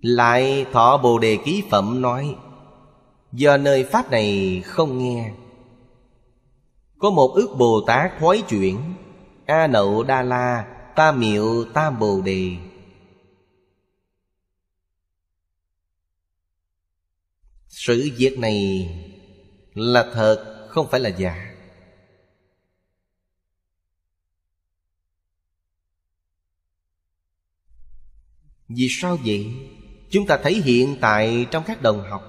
lại thọ bồ đề ký phẩm nói, do nơi pháp này không nghe. Có một ước bồ tát thoái chuyển, a nậu đa la, ta miệu tam bồ đề. Sự việc này là thật, không phải là giả. Vì sao vậy? Chúng ta thấy hiện tại trong các đồng học.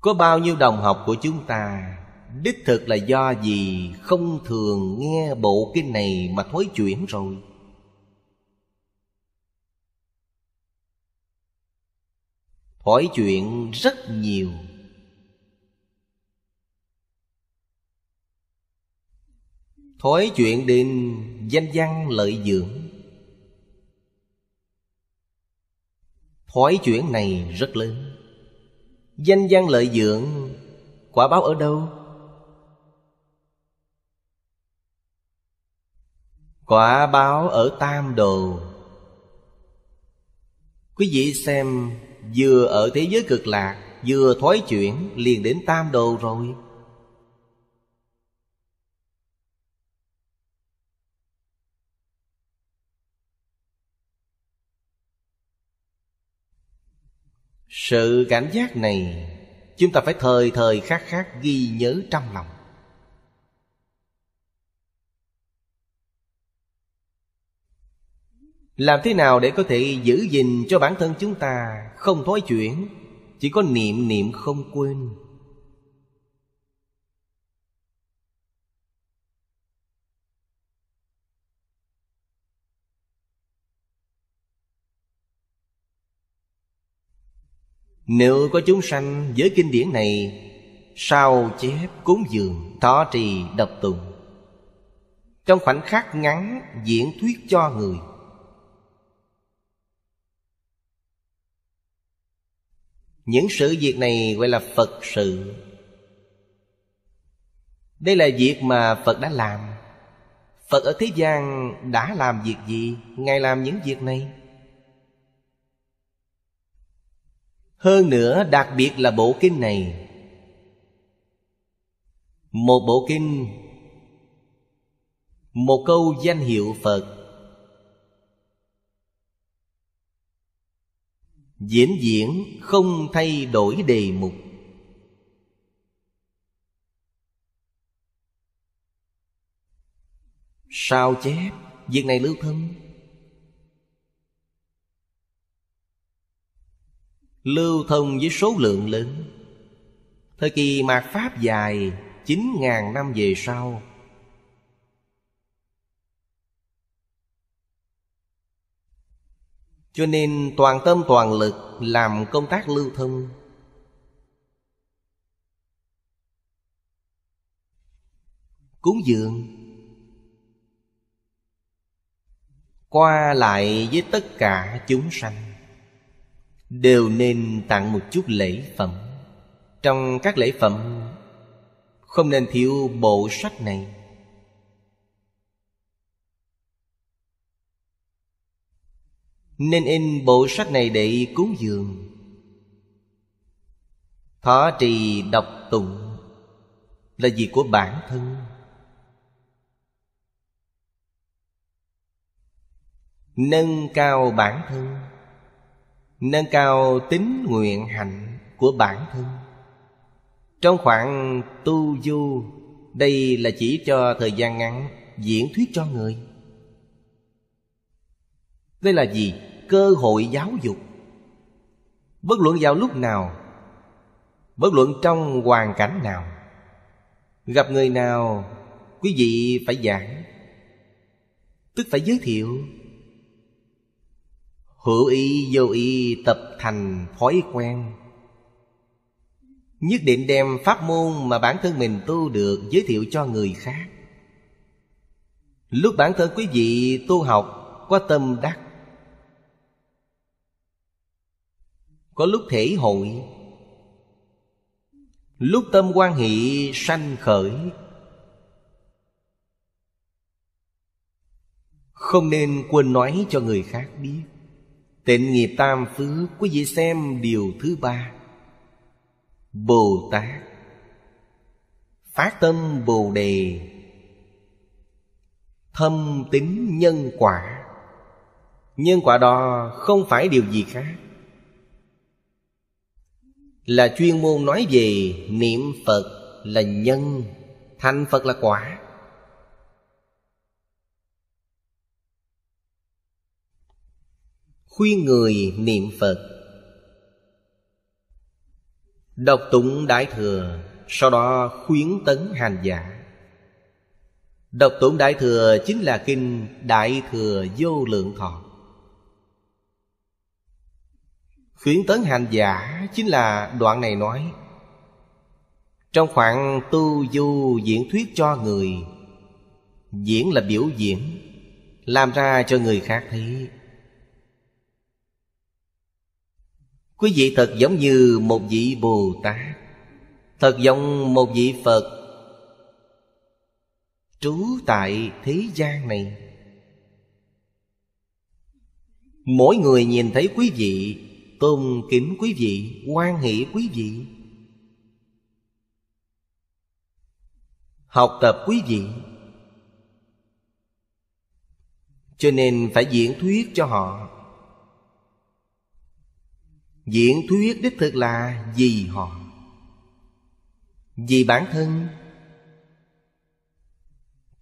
Có bao nhiêu đồng học của chúng ta, Đích thực là do gì không thường nghe bộ kinh này mà thối chuyển rồi? Thối chuyện rất nhiều. Thói chuyện đến danh văn lợi dưỡng. Thói chuyện này rất lớn. Danh gian lợi dưỡng, Quả báo ở đâu? Quả báo ở tam đồ. Quý vị xem, Vừa ở thế giới cực lạc, Vừa thói chuyển liền đến tam đồ rồi. Sự cảnh giác này, Chúng ta phải thời thời khắc khắc ghi nhớ trong lòng. Làm thế nào để có thể giữ gìn cho bản thân chúng ta không thói chuyển, Chỉ có niệm niệm không quên? Nếu có chúng sanh với kinh điển này, Sao chép cúng dường Thọ trì độc tụng Trong khoảnh khắc ngắn diễn thuyết cho người, Những sự việc này gọi là Phật sự. Đây là việc mà Phật đã làm. Phật ở thế gian đã làm việc gì, Ngài làm những việc này? Hơn nữa, đặc biệt là bộ kinh này. Một bộ kinh, Một câu danh hiệu Phật. Diễn diễn không thay đổi đề mục. Sao chép? Việc này lưu thông. Lưu thông với số lượng lớn. Thời kỳ mạt Pháp dài chín ngàn năm về sau. Cho nên toàn tâm toàn lực làm công tác lưu thông. Cúng dường. Qua lại với tất cả chúng sanh. Đều nên tặng một chút lễ phẩm. Trong các lễ phẩm, Không nên thiếu bộ sách này. Nên in bộ sách này để cúng dường. Thọ trì đọc tụng Là việc của bản thân. Nâng cao bản thân. Nâng cao tính nguyện hạnh của bản thân. Trong khoảng tu du, Đây là chỉ cho thời gian ngắn Diễn thuyết cho người. Đây là gì? cơ hội giáo dục. Bất luận vào lúc nào, bất luận trong hoàn cảnh nào, gặp người nào, quý vị phải giảng, tức phải giới thiệu hữu ý vô ý tập thành thói quen. Nhất định đem pháp môn mà bản thân mình tu được giới thiệu cho người khác. Lúc bản thân quý vị tu học, Có tâm đắc. Có lúc thể hội. Lúc tâm quan hệ sanh khởi. Không nên quên nói cho người khác biết. Tịnh nghiệp tam phước Quý vị xem điều thứ ba. Bồ Tát. Phát tâm Bồ Đề. Thâm tính nhân quả. Nhân quả đó không phải điều gì khác. Là chuyên môn nói về niệm Phật là nhân, Thành Phật là quả. Khuyên người niệm Phật. Đọc tụng Đại Thừa, Sau đó khuyến tấn hành giả. Đọc tụng Đại Thừa chính là kinh Đại Thừa Vô Lượng Thọ. Khuyến tấn hành giả chính là đoạn này nói, Trong khoảng tu du diễn thuyết cho người, Diễn là biểu diễn, Làm ra cho người khác thấy Quý vị thật giống như một vị Bồ Tát Thật giống một vị Phật Trú tại thế gian này. Mỗi người nhìn thấy quý vị, Tôn kính quý vị quan hỷ quý vị, Học tập quý vị. Cho nên phải diễn thuyết cho họ. Diễn thuyết đích thực là vì họ. Vì bản thân.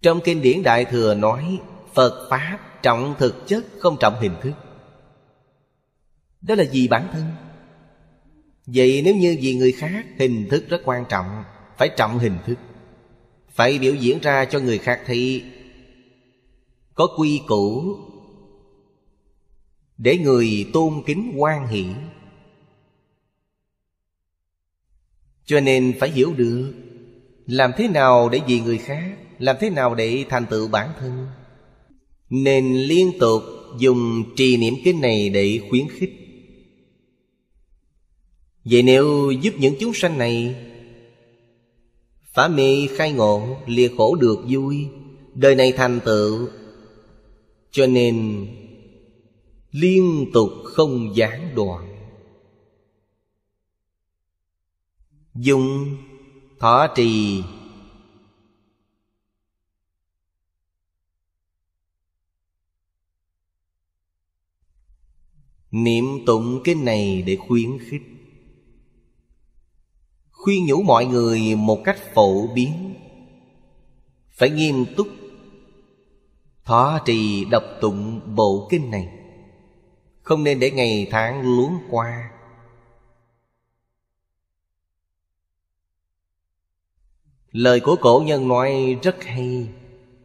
Trong kinh điển Đại Thừa nói, Phật Pháp trọng thực chất không trọng hình thức. Đó là vì bản thân. Vậy nếu như vì người khác, Hình thức rất quan trọng, Phải trọng hình thức. Phải biểu diễn ra cho người khác thấy. Có quy củ. Để người tôn kính quan hỷ Cho nên phải hiểu được, Làm thế nào để vì người khác, Làm thế nào để thành tựu bản thân. Nên liên tục dùng trì niệm kinh này để khuyến khích. Vậy nếu giúp những chúng sanh này Phá mê, khai ngộ, Lìa khổ được vui, Đời này thành tựu, Cho nên Liên tục không gián đoạn. Dùng thọ trì. Niệm tụng kinh này để khuyến khích. Khuyên nhủ mọi người một cách phổ biến. Phải nghiêm túc. Thọ trì đọc tụng bộ kinh này. Không nên để ngày tháng luống qua. Lời của cổ nhân nói rất hay.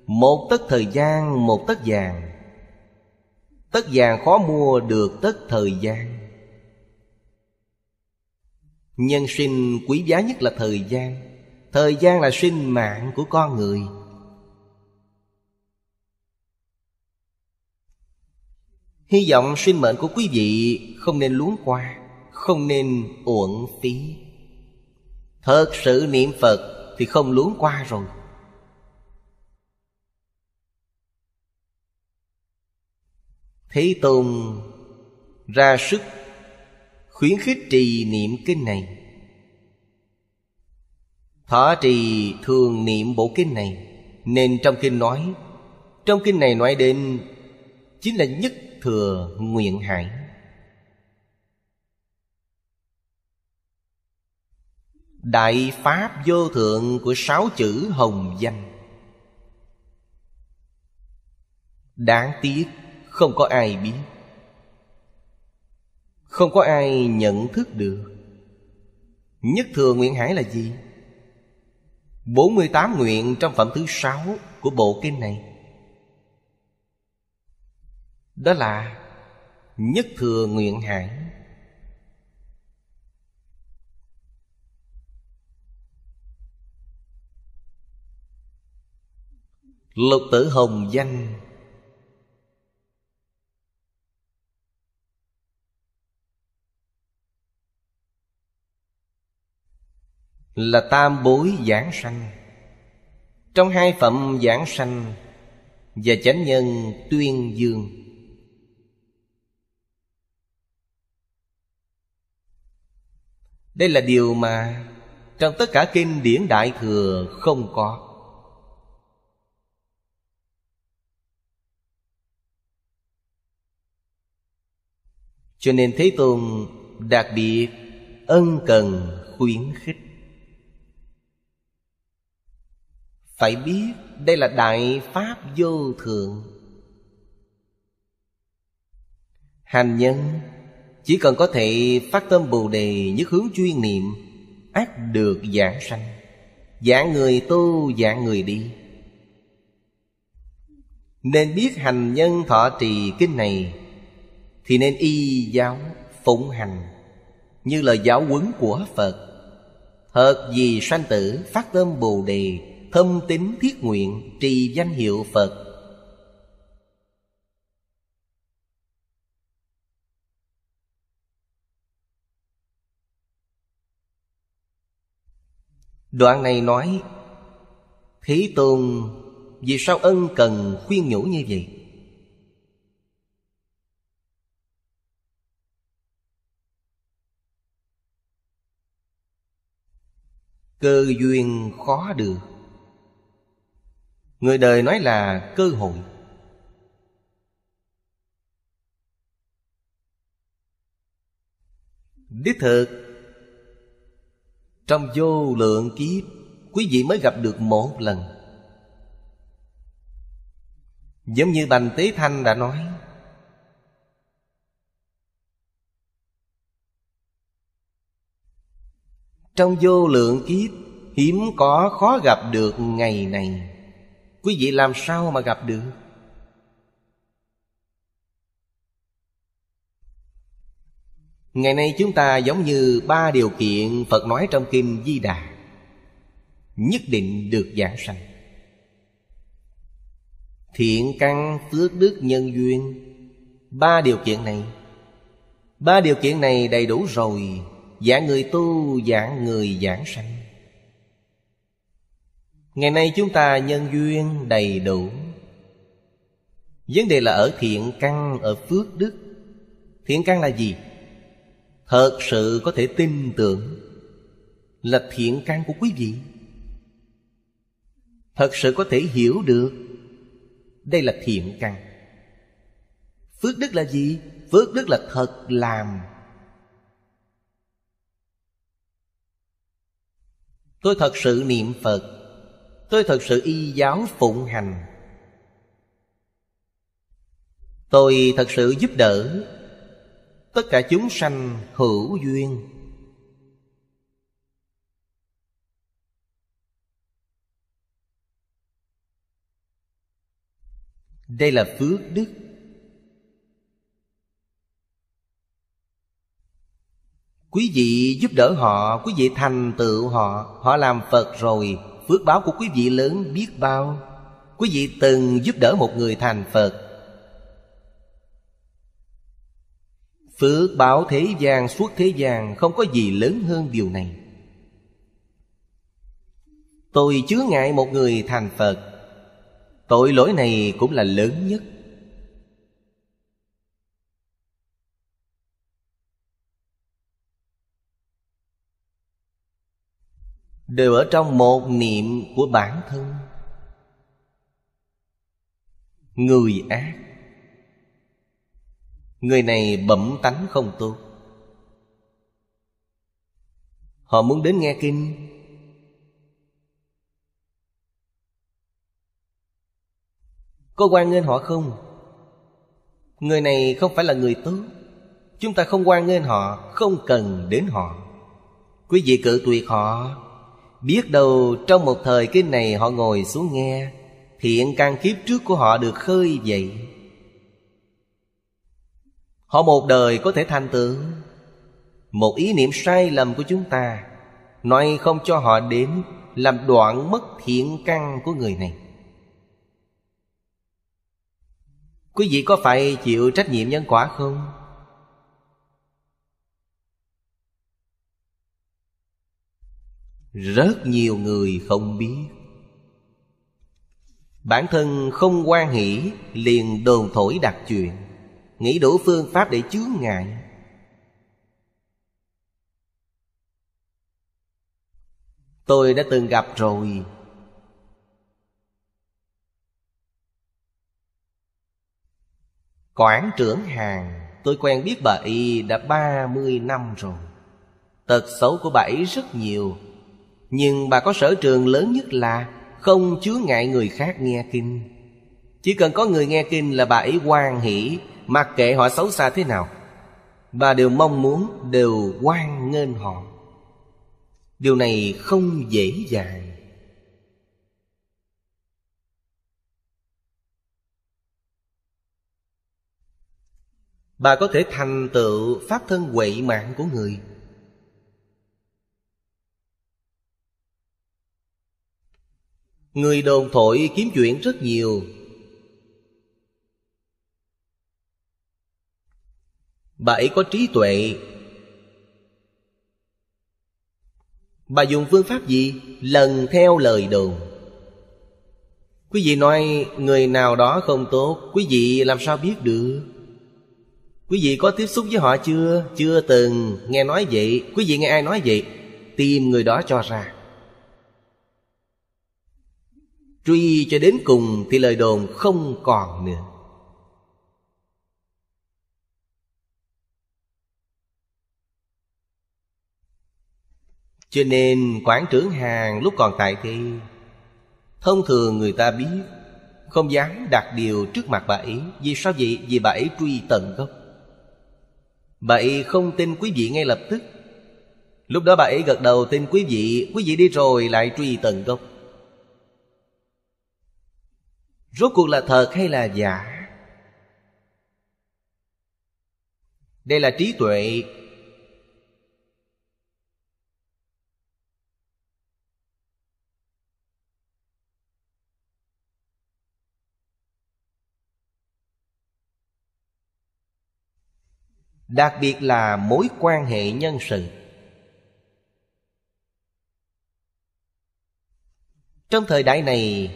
Một tất thời gian, một tất vàng. Tất vàng khó mua được tất thời gian. Nhân sinh quý giá nhất là thời gian. Thời gian là sinh mạng của con người. Hy vọng sinh mệnh của quý vị không nên luống qua, Không nên uổng phí. Thật sự niệm Phật thì không luống qua rồi. Thế Tôn ra sức khuyến khích trì niệm kinh này. Thọ trì thường niệm bộ kinh này, Nên trong kinh nói, Trong kinh này nói đến Chính là nhất thừa nguyện hải. Đại Pháp vô thượng của sáu chữ hồng danh. Đáng tiếc, không có ai biết. Không có ai nhận thức được. Nhất thừa nguyện hải là gì? 48 nguyện trong phẩm thứ sáu của bộ kinh này. Đó là Nhất thừa nguyện hải. Lục tử hồng danh. Là tam bối giảng sanh. Trong hai phẩm giảng sanh Và chánh nhân tuyên dương. Đây là điều mà Trong tất cả kinh điển Đại Thừa không có. Cho nên Thế Tôn đặc biệt ân cần khuyến khích. Phải biết đây là Đại Pháp vô thượng. Hành nhân chỉ cần có thể phát tâm Bồ Đề nhất hướng chuyên niệm, ác được giảng sanh. Giảng người tu, giảng người đi. Nên biết hành nhân thọ trì kinh này thì nên y giáo phụng hành Như lời giáo huấn của Phật. Thật vì sanh tử, phát tâm Bồ Đề, Thâm tín thiết nguyện, trì danh hiệu Phật. Đoạn này nói Thế Tôn, Vì sao ân cần khuyên nhủ như vậy? Cơ duyên khó được. Người đời nói là cơ hội. Đích thực, trong vô lượng kiếp, Quý vị mới gặp được một lần. Giống như Bành Tế Thanh đã nói Trong vô lượng kiếp, Hiếm có khó gặp được ngày này. Quý vị làm sao mà gặp được? Ngày nay chúng ta giống như ba điều kiện Phật nói trong Kinh Di Đà. Nhất định được giảng sanh. Thiện căn, phước đức, nhân duyên. Ba điều kiện này. Ba điều kiện này đầy đủ rồi. Dạng người tu, dạng người giảng sanh. Ngày nay chúng ta nhân duyên đầy đủ. Vấn đề là ở thiện căn, ở phước đức. Thiện căn là gì? Thật sự có thể tin tưởng Là thiện căn của quý vị. Thật sự có thể hiểu được Đây là thiện căn. Phước đức là gì? Phước đức là thật làm. Tôi thật sự niệm Phật. Tôi thật sự y giáo phụng hành. Tôi thật sự giúp đỡ tất cả chúng sanh hữu duyên. Đây là phước đức. Quý vị giúp đỡ họ, quý vị thành tựu họ. Họ làm phật rồi, phước báo của quý vị lớn biết bao. Quý vị từng giúp đỡ một người thành phật. Phước báo thế gian suốt thế gian Không có gì lớn hơn điều này. Tôi chứa ngại một người thành Phật. Tội lỗi này cũng là lớn nhất. Đều ở trong một niệm của bản thân. Người ác. Người này bẩm tánh không tốt. Họ muốn đến nghe kinh. Có quan nghênh họ không? Người này không phải là người tốt. Chúng ta không quan nghênh họ, Không cần đến họ. Quý vị cự tuyệt họ. Biết đâu trong một thời kinh này họ ngồi xuống nghe Thiện căn kiếp trước của họ được khơi dậy. Họ một đời có thể thành tựu. Một ý niệm sai lầm của chúng ta, Nói không cho họ đến, Làm đoạn mất thiện căn của người này. Quý vị có phải chịu trách nhiệm nhân quả không? Rất nhiều người không biết. Bản thân không quan hỷ Liền đồn thổi đặt chuyện, Nghĩ đủ phương pháp để chướng ngại. Tôi đã từng gặp rồi. Quảng trưởng hàng, Tôi quen biết bà y đã 30 năm rồi. Tật xấu của bà ấy rất nhiều nhưng bà có sở trường lớn nhất là Không chứa ngại người khác nghe kinh. Chỉ cần có người nghe kinh là bà ấy hoan hỷ, Mặc kệ họ xấu xa thế nào. Bà đều mong muốn, Đều hoan nghênh họ. Điều này không dễ dàng. Bà có thể thành tựu pháp thân huệ mạng của người. Người đồn thổi kiếm chuyện rất nhiều Bà ấy có trí tuệ Bà dùng phương pháp gì? Lần theo lời đồn Quý vị nói, người nào đó không tốt, Quý vị làm sao biết được Quý vị có tiếp xúc với họ chưa? Chưa từng nghe nói vậy Quý vị nghe ai nói vậy? Tìm người đó cho ra Truy cho đến cùng thì lời đồn không còn nữa. Cho nên quản trưởng hàng lúc còn tại thì Thông thường người ta biết, Không dám đặt điều trước mặt bà ấy, Vì sao vậy? Vì bà ấy truy tận gốc. Bà ấy không tin quý vị ngay lập tức. Lúc đó bà ấy gật đầu, tin quý vị Quý vị đi rồi lại truy tận gốc. Rốt cuộc là thật hay là giả? Đây là trí tuệ. Đặc biệt là mối quan hệ nhân sự. Trong thời đại này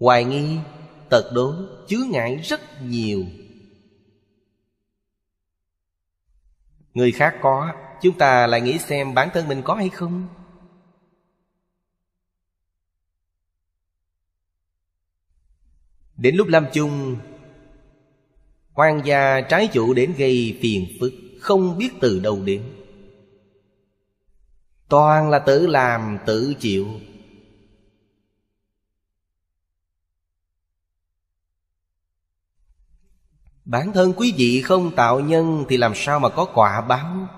Hoài nghi, tật đố, chứa ngại rất nhiều. Người khác có Chúng ta lại nghĩ xem bản thân mình có hay không. Đến lúc lâm chung quan gia trái chủ đến gây phiền phức Không biết từ đâu đến. Toàn là tự làm tự chịu Bản thân quý vị không tạo nhân Thì làm sao mà có quả báo?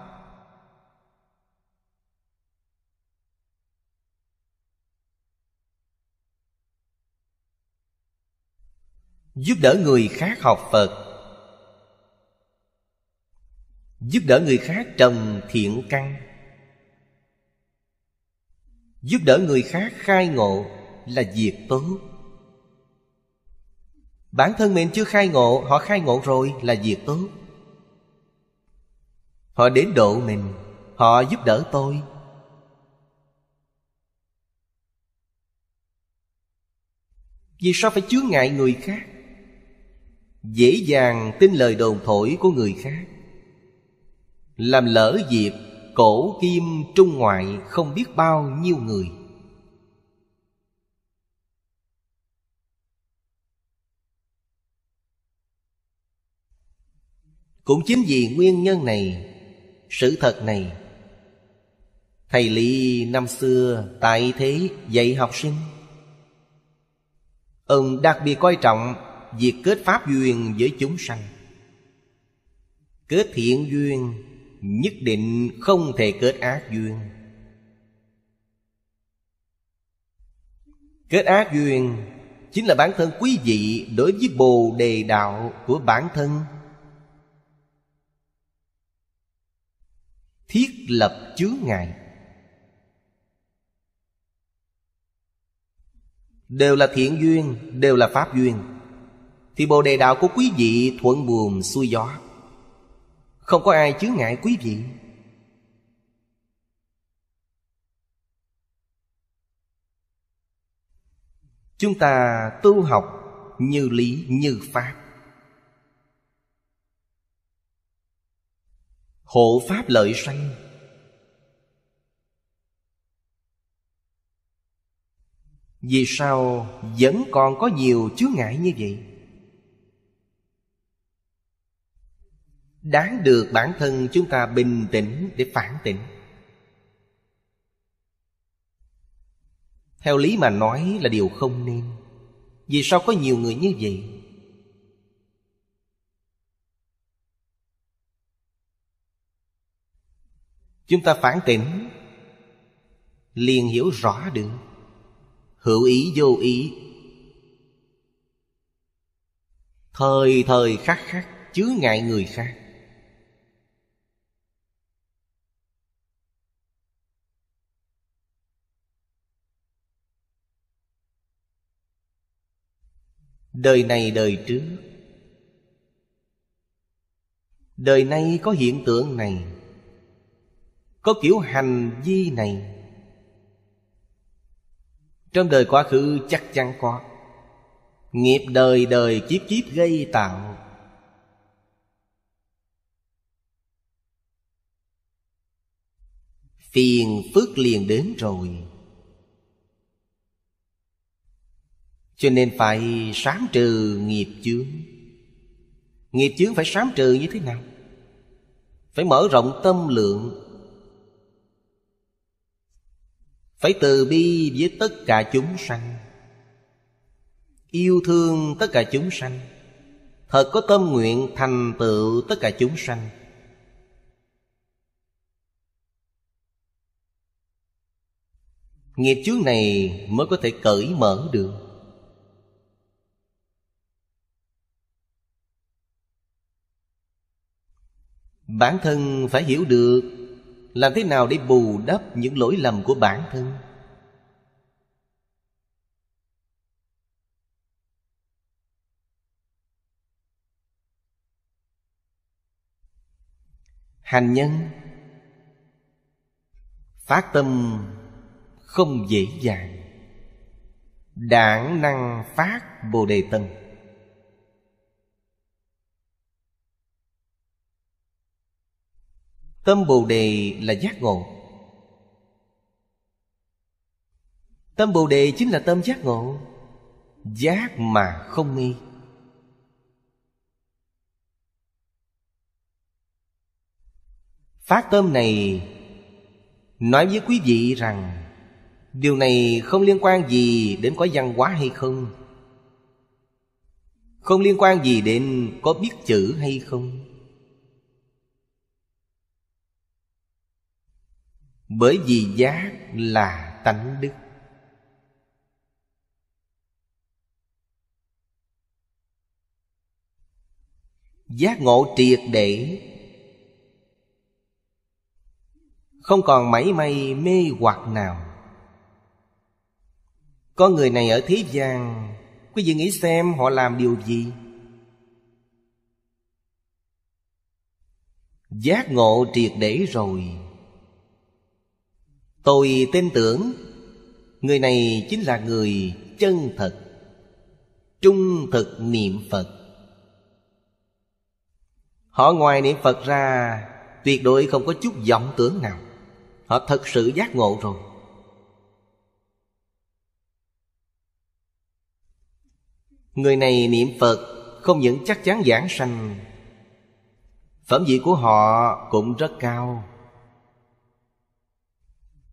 Giúp đỡ người khác học Phật. Giúp đỡ người khác trồng thiện căn. Giúp đỡ người khác khai ngộ là việc tốt. Bản thân mình chưa khai ngộ, Họ khai ngộ rồi là việc tốt. Họ đến độ mình, Họ giúp đỡ tôi. Vì sao phải chướng ngại người khác? Dễ dàng tin lời đồn thổi của người khác. Làm lỡ dịp cổ kim trung ngoại không biết bao nhiêu người. Cũng chính vì nguyên nhân này, Sự thật này. Thầy Lý năm xưa tại thế dạy học sinh. Ông đặc biệt coi trọng Việc kết pháp duyên với chúng sanh. Kết thiện duyên, nhất định không thể kết ác duyên. Kết ác duyên chính là bản thân quý vị đối với bồ đề đạo của bản thân. Thiết lập chướng ngại. Đều là thiện duyên, Đều là pháp duyên. Thì Bồ Đề Đạo của quý vị thuận buồm xuôi gió. Không có ai chướng ngại quý vị. Chúng ta tu học như lý, như pháp. Hộ pháp lợi sanh Vì sao vẫn còn có nhiều chướng ngại như vậy? Đáng được bản thân chúng ta bình tĩnh để phản tỉnh Theo lý mà nói là điều không nên Vì sao có nhiều người như vậy? Chúng ta phản tỉnh. Liền hiểu rõ được. Hữu ý vô ý. Thời thời khắc khắc chứa ngại người khác. Đời này đời trước. Đời nay có hiện tượng này. Có kiểu hành vi này. Trong đời quá khứ chắc chắn có. Nghiệp đời đời kiếp kiếp gây tạo Phiền phức liền đến rồi. Cho nên phải sám trừ nghiệp chướng. Nghiệp chướng phải sám trừ như thế nào? Phải mở rộng tâm lượng. Phải từ bi với tất cả chúng sanh. Yêu thương tất cả chúng sanh. Thật có tâm nguyện thành tựu tất cả chúng sanh. Nghiệp chướng này mới có thể cởi mở được. Bản thân phải hiểu được làm thế nào để bù đắp những lỗi lầm của bản thân? Hành nhân. Phát tâm không dễ dàng. Đảng năng phát Bồ Đề Tâm. Tâm Bồ Đề là giác ngộ. Tâm Bồ Đề chính là tâm giác ngộ, Giác mà không nghi. Phát tâm này Nói với quý vị rằng, Điều này không liên quan gì đến có văn hóa hay không. Không liên quan gì đến có biết chữ hay không. Bởi vì giác là tánh đức. Giác ngộ triệt để. Không còn mảy may mê hoặc nào. Có người này ở thế gian, Quý vị nghĩ xem họ làm điều gì? Giác ngộ triệt để rồi. Tôi tin tưởng Người này chính là người chân thật, Trung thực niệm Phật. Họ ngoài niệm Phật ra, Tuyệt đối không có chút vọng tưởng nào. Họ thật sự giác ngộ rồi. Người này niệm Phật Không những chắc chắn giảng sanh, Phẩm vị của họ cũng rất cao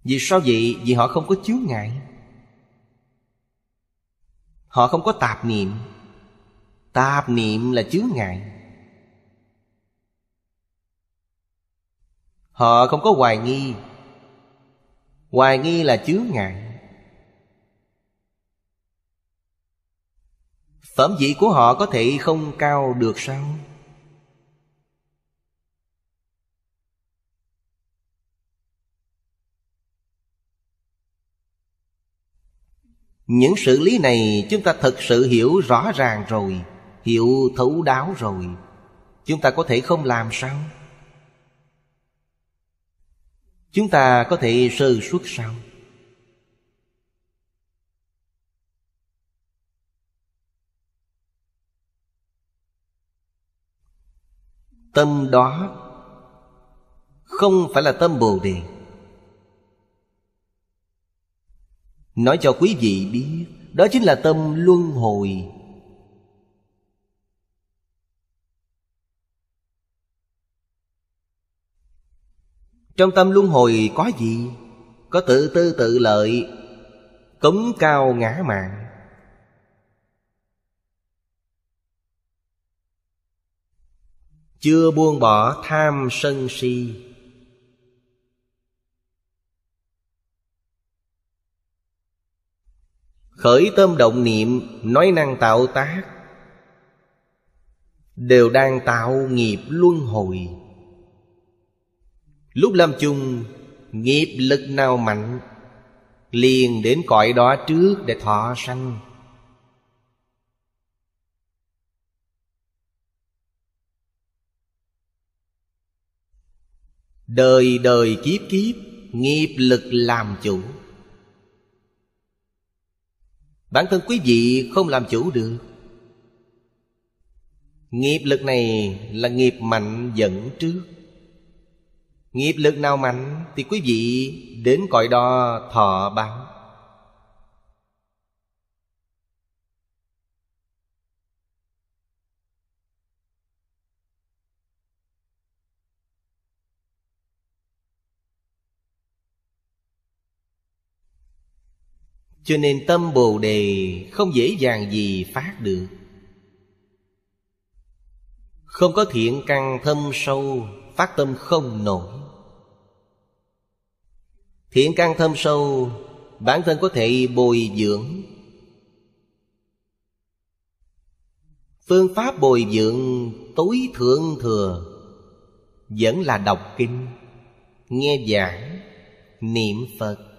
vì sao vậy? Vì họ không có chướng ngại. Họ không có tạp niệm. Tạp niệm là chướng ngại. Họ không có hoài nghi. Hoài nghi là chướng ngại. Phẩm vị của họ có thể không cao được sao? Những sự lý này chúng ta thật sự hiểu rõ ràng rồi, Hiểu thấu đáo rồi. Chúng ta có thể không làm sao? Chúng ta có thể sơ suất sao? Tâm đó Không phải là tâm Bồ Đề. Nói cho quý vị biết, Đó chính là tâm luân hồi Trong tâm luân hồi có gì? Có tự tư tự lợi, Cống cao ngã mạng Chưa buông bỏ tham sân si Khởi tâm động niệm, Nói năng tạo tác. Đều đang tạo nghiệp luân hồi. Lúc lâm chung, Nghiệp lực nào mạnh, Liền đến cõi đó trước để thọ sanh. Đời đời kiếp kiếp, Nghiệp lực làm chủ. Bản thân quý vị không làm chủ được. Nghiệp lực này là nghiệp mạnh dẫn trước. Nghiệp lực nào mạnh Thì quý vị đến cõi đó thọ báo. Cho nên tâm Bồ Đề không dễ dàng gì phát được. Không có thiện căn thâm sâu, Phát tâm không nổi. Thiện căn thâm sâu, Bản thân có thể bồi dưỡng. Phương pháp bồi dưỡng tối thượng thừa Vẫn là đọc kinh, Nghe giảng, Niệm Phật.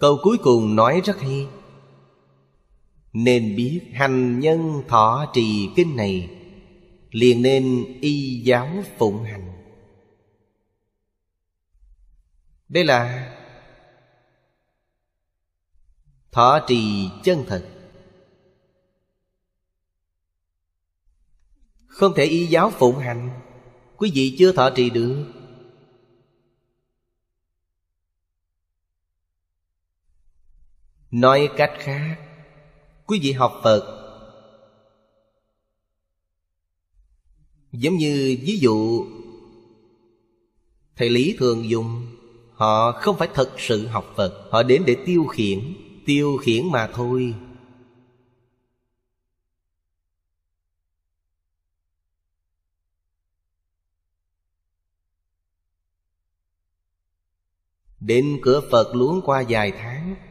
Câu cuối cùng nói rất hay. Nên biết hành nhân thọ trì kinh này, Liền nên y giáo phụng hành. Đây là Thọ trì chân thật. Không thể y giáo phụng hành, Quý vị chưa thọ trì được. Nói cách khác, Quý vị học Phật Giống như ví dụ Thầy Lý thường dùng, Họ không phải thật sự học Phật, Họ đến để tiêu khiển Tiêu khiển mà thôi. Đến cửa Phật luống qua vài tháng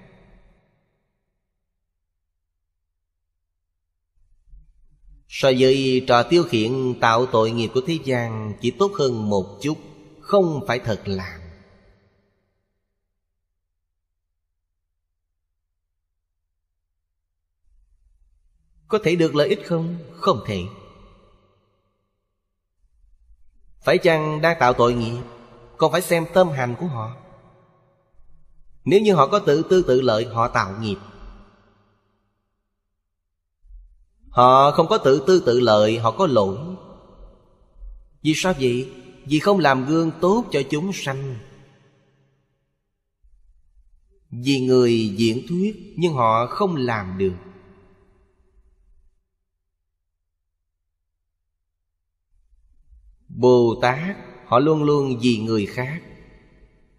So với trò tiêu khiển tạo tội nghiệp của thế gian Chỉ tốt hơn một chút, Không phải thật làm. Có thể được lợi ích không? Không thể. Phải chăng đang tạo tội nghiệp, Còn phải xem tâm hành của họ? Nếu như họ có tự tư tự lợi, Họ tạo nghiệp. Họ không có tự tư tự lợi, Họ có lỗi. Vì sao vậy? Vì không làm gương tốt cho chúng sanh. Vì người diễn thuyết, Nhưng họ không làm được. Bồ Tát Họ luôn luôn vì người khác,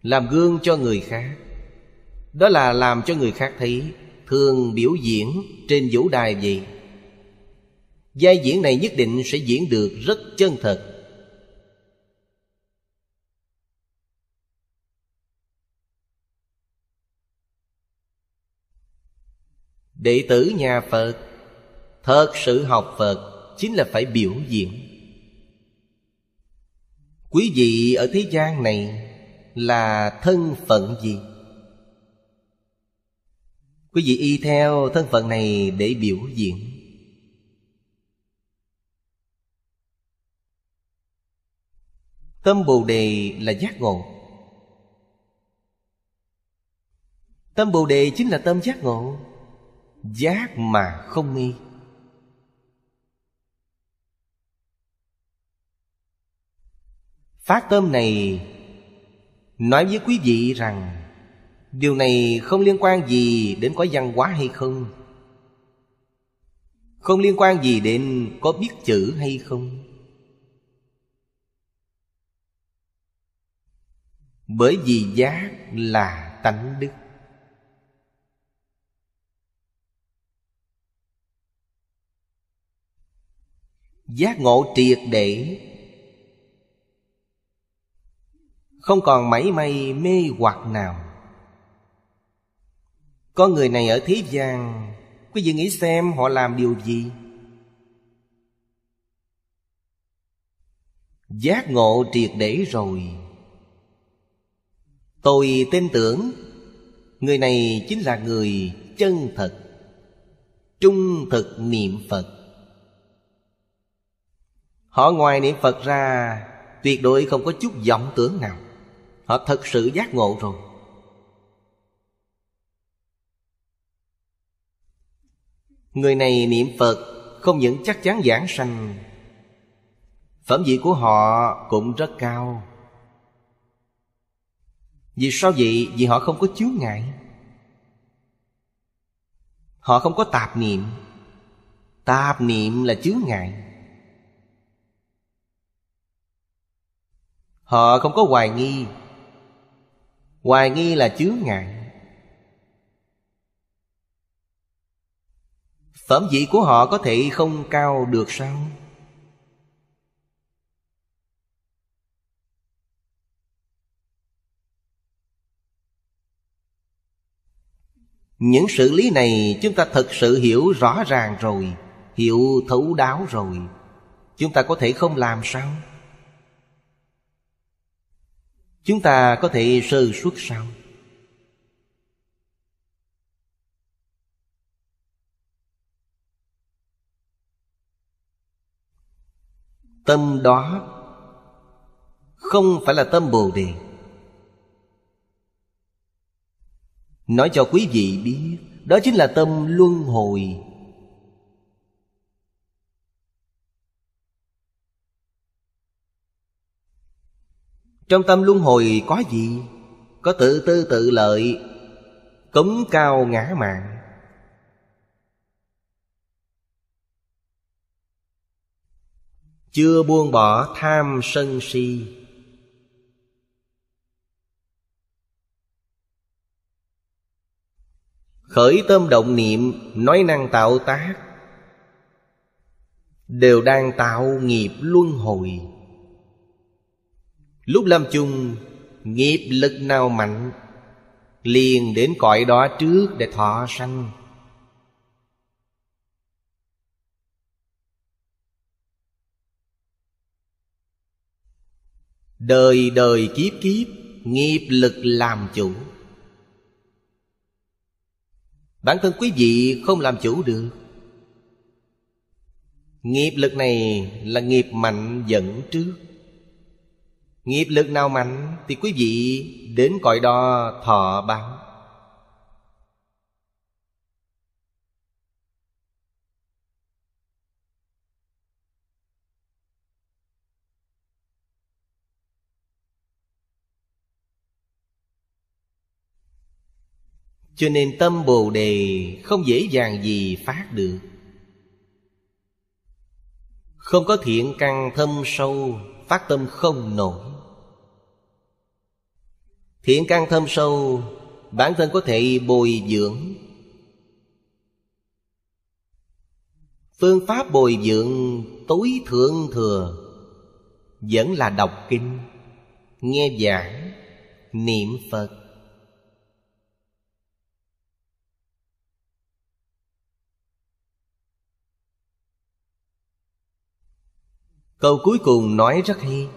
Làm gương cho người khác. Đó là làm cho người khác thấy, Thường biểu diễn trên vũ đài vậy. Giai diễn này nhất định sẽ diễn được rất chân thật. Đệ tử nhà Phật, Thật sự học Phật Chính là phải biểu diễn. Quý vị ở thế gian này Là thân phận gì? Quý vị y theo thân phận này để biểu diễn. Tâm Bồ Đề là giác ngộ. Tâm Bồ Đề chính là tâm giác ngộ, Giác mà không nghi. Phát tâm này Nói với quý vị rằng, Điều này không liên quan gì đến có văn hóa hay không. Không liên quan gì đến có biết chữ hay không. Bởi vì giác là tánh đức. Giác ngộ triệt để. Không còn mảy may mê hoặc nào. Có người này ở thế gian, Quý vị nghĩ xem họ làm điều gì? Giác ngộ triệt để rồi. Tôi tin tưởng Người này chính là người chân thật, Trung thực niệm Phật. Họ ngoài niệm Phật ra, Tuyệt đối không có chút vọng tưởng nào. Họ thật sự giác ngộ rồi. Người này niệm Phật Không những chắc chắn giảng sanh, Phẩm vị của họ cũng rất cao. Vì sao vậy? Vì họ không có chướng ngại. Họ không có tạp niệm. Tạp niệm là chướng ngại. Họ không có hoài nghi. Hoài nghi là chướng ngại. Phẩm vị của họ có thể không cao được sao? Những sự lý này chúng ta thật sự hiểu rõ ràng rồi, Hiểu thấu đáo rồi Chúng ta có thể không làm sao? Chúng ta có thể sơ suất sao? Tâm đó Không phải là tâm Bồ Đề Nói cho quý vị biết, Đó chính là tâm luân hồi. Trong tâm luân hồi có gì? Có tự tư tự lợi, Cống cao ngã mạng Chưa buông bỏ tham sân si. Khởi tâm động niệm, Nói năng tạo tác. Đều đang tạo nghiệp luân hồi. Lúc lâm chung, Nghiệp lực nào mạnh, Liền đến cõi đó trước để thọ sanh. Đời đời kiếp kiếp, Nghiệp lực làm chủ. Bản thân quý vị không làm chủ được. Nghiệp lực này là nghiệp mạnh dẫn trước. Nghiệp lực nào mạnh Thì quý vị đến cõi đó thọ báo. Cho nên tâm Bồ Đề không dễ dàng gì phát được. Không có thiện căn thâm sâu, Phát tâm không nổi. Thiện căn thâm sâu, Bản thân có thể bồi dưỡng. Phương pháp bồi dưỡng tối thượng thừa Vẫn là đọc kinh, Nghe giảng, Niệm Phật. Câu cuối cùng nói rất hay.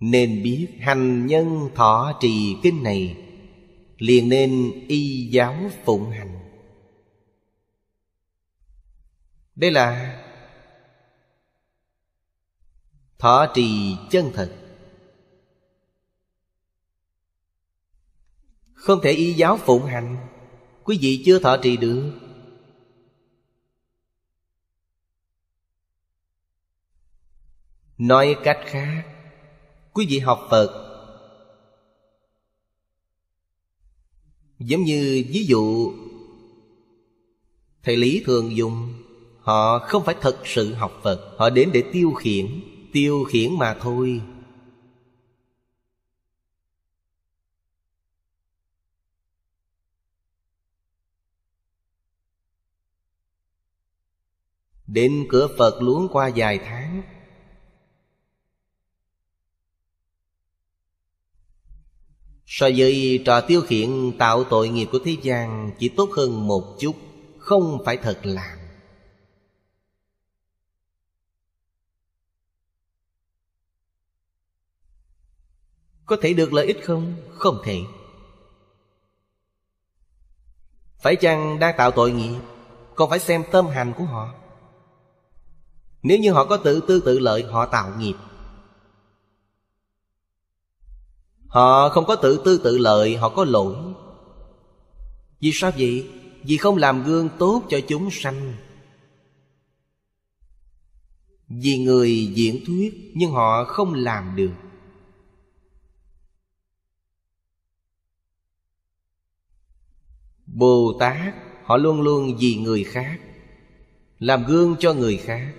Nên biết hành nhân thọ trì kinh này, liền nên y giáo phụng hành. Đây là thọ trì chân thật. Không thể y giáo phụng hành, quý vị chưa thọ trì được. Nói cách khác, quý vị học phật Giống như ví dụ Thầy Lý thường dùng, Họ không phải thật sự học Phật, Họ đến để tiêu khiển Tiêu khiển mà thôi. Đến cửa Phật luống qua vài tháng So với trò tiêu khiển tạo tội nghiệp của thế gian Chỉ tốt hơn một chút, Không phải thật làm. Có thể được lợi ích không? Không thể. Phải chăng đang tạo tội nghiệp, Còn phải xem tâm hành của họ? Nếu như họ có tự tư tự lợi, Họ tạo nghiệp. Họ không có tự tư tự lợi, Họ có lỗi. Vì sao vậy? Vì không làm gương tốt cho chúng sanh. Vì người diễn thuyết, Nhưng họ không làm được. Bồ Tát Họ luôn luôn vì người khác, Làm gương cho người khác.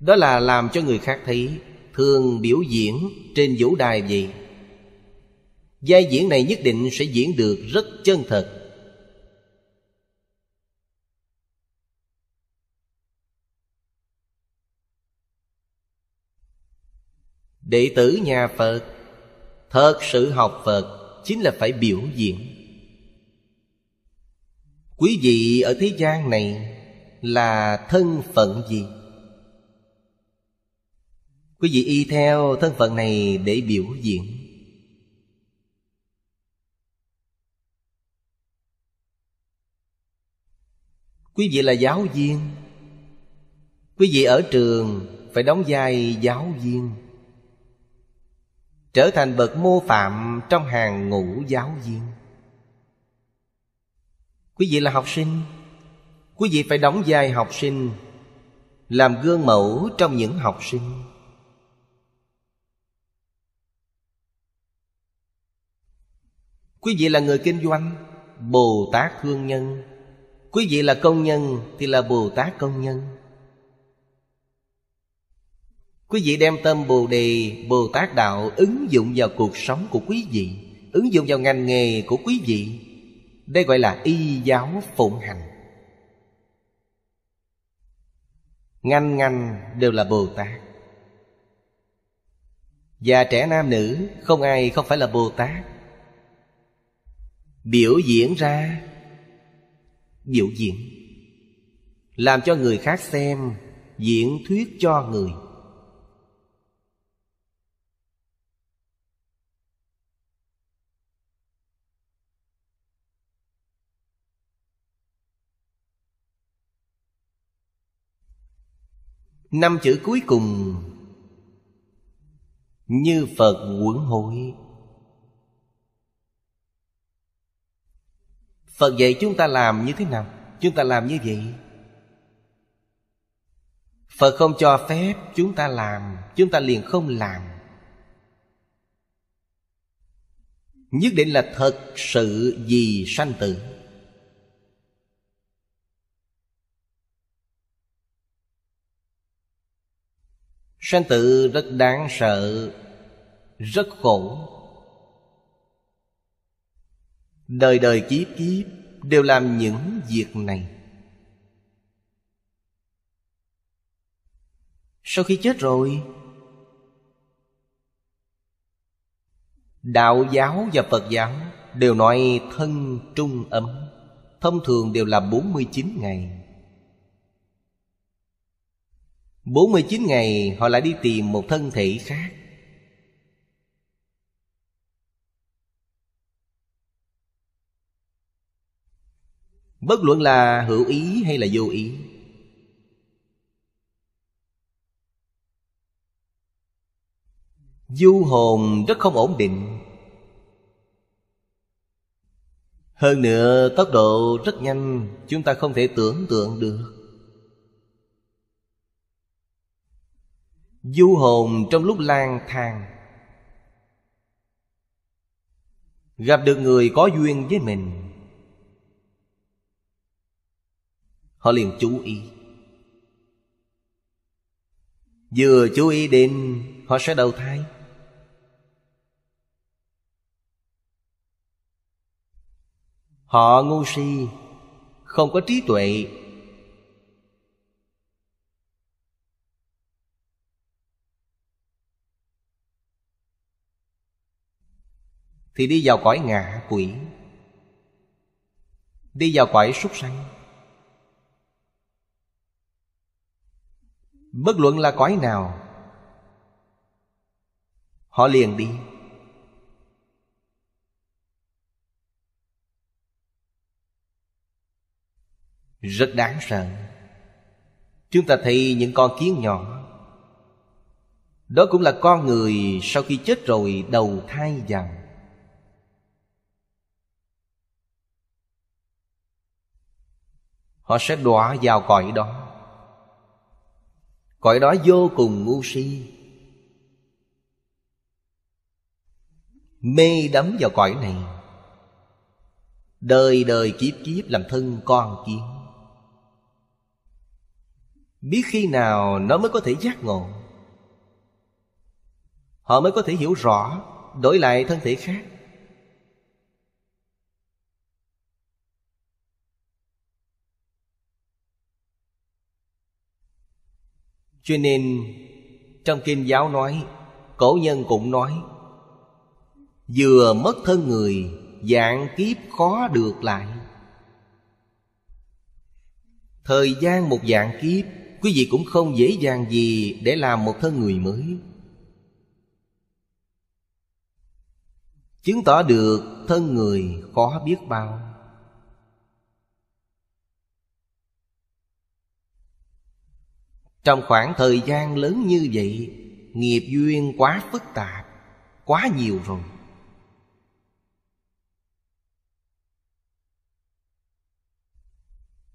Đó là làm cho người khác thấy, Thường biểu diễn trên vũ đài vậy. Giai diễn này nhất định sẽ diễn được rất chân thật. Đệ tử nhà Phật, Thật sự học Phật Chính là phải biểu diễn. Quý vị ở thế gian này Là thân phận gì? Quý vị y theo thân phận này để biểu diễn. Quý vị là giáo viên. Quý vị ở trường phải đóng vai giáo viên. Trở thành bậc mô phạm trong hàng ngũ giáo viên. Quý vị là học sinh. Quý vị phải đóng vai học sinh, Làm gương mẫu trong những học sinh. Quý vị là người kinh doanh Bồ Tát thương nhân. Quý vị là công nhân thì là Bồ Tát công nhân. Quý vị đem tâm Bồ Đề, Bồ Tát Đạo ứng dụng vào cuộc sống của quý vị Ứng dụng vào ngành nghề của quý vị. Đây gọi là y giáo phụng hành. Ngành ngành đều là Bồ Tát. Và trẻ nam nữ không ai không phải là Bồ Tát. Biểu diễn ra biểu diễn làm cho người khác xem diễn thuyết cho người. Năm chữ cuối cùng, như phật quẩn hội Phật dạy chúng ta làm như thế nào? Chúng ta làm như vậy. Phật không cho phép chúng ta làm, Chúng ta liền không làm. Nhất định là thật sự vì sanh tử. Sanh tử rất đáng sợ, Rất khổ. Đời đời kiếp kiếp Đều làm những việc này. Sau khi chết rồi, Đạo giáo và Phật giáo Đều nói thân trung ấm, Thông thường đều là 49 ngày. 49 ngày họ lại đi tìm một thân thể khác. Bất luận là hữu ý hay là vô ý. Du hồn rất không ổn định. Hơn nữa, tốc độ rất nhanh, Chúng ta không thể tưởng tượng được. Du hồn trong lúc lang thang. Gặp được người có duyên với mình. Họ liền chú ý. Vừa chú ý đến, Họ sẽ đầu thai. Họ ngu si, Không có trí tuệ. Thì đi vào cõi ngạ quỷ. Đi vào cõi súc sanh. Bất luận là cõi nào, Họ liền đi. Rất đáng sợ. Chúng ta thấy những con kiến nhỏ. Đó cũng là con người sau khi chết rồi đầu thai vào Họ sẽ đọa vào cõi đó. Cõi đó vô cùng ngu si. Mê đắm vào cõi này. Đời đời kiếp kiếp làm thân con kiến. Biết khi nào nó mới có thể giác ngộ. Họ mới có thể hiểu rõ, Đổi lại thân thể khác. Cho nên, trong kinh giáo nói, Cổ nhân cũng nói, Vừa mất thân người, Dạng kiếp khó được lại. Thời gian một dạng kiếp, Quý vị cũng không dễ dàng gì Để làm một thân người mới. Chứng tỏ được thân người khó biết bao. Trong khoảng thời gian lớn như vậy, Nghiệp duyên quá phức tạp, Quá nhiều rồi.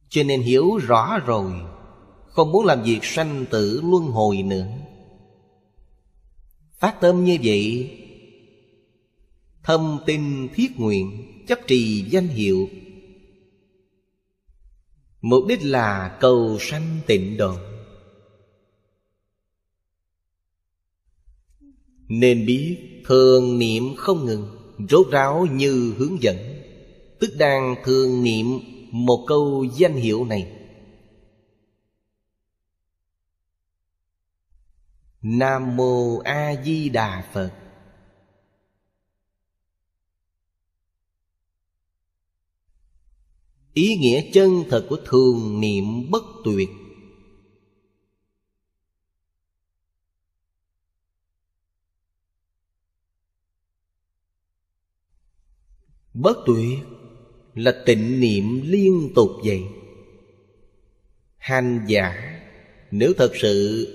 Cho nên hiểu rõ rồi, Không muốn làm việc sanh tử luân hồi nữa. Phát tâm như vậy, Thâm tin thiết nguyện, Chấp trì danh hiệu. Mục đích là cầu sanh tịnh độ. Nên biết thường niệm không ngừng, Rốt ráo như hướng dẫn. Tức đang thường niệm một câu danh hiệu này. Nam Mô A Di Đà Phật. Ý nghĩa chân thật của thường niệm bất tuyệt. Bất tuyệt là tịnh niệm liên tục vậy. Hành giả, nếu thật sự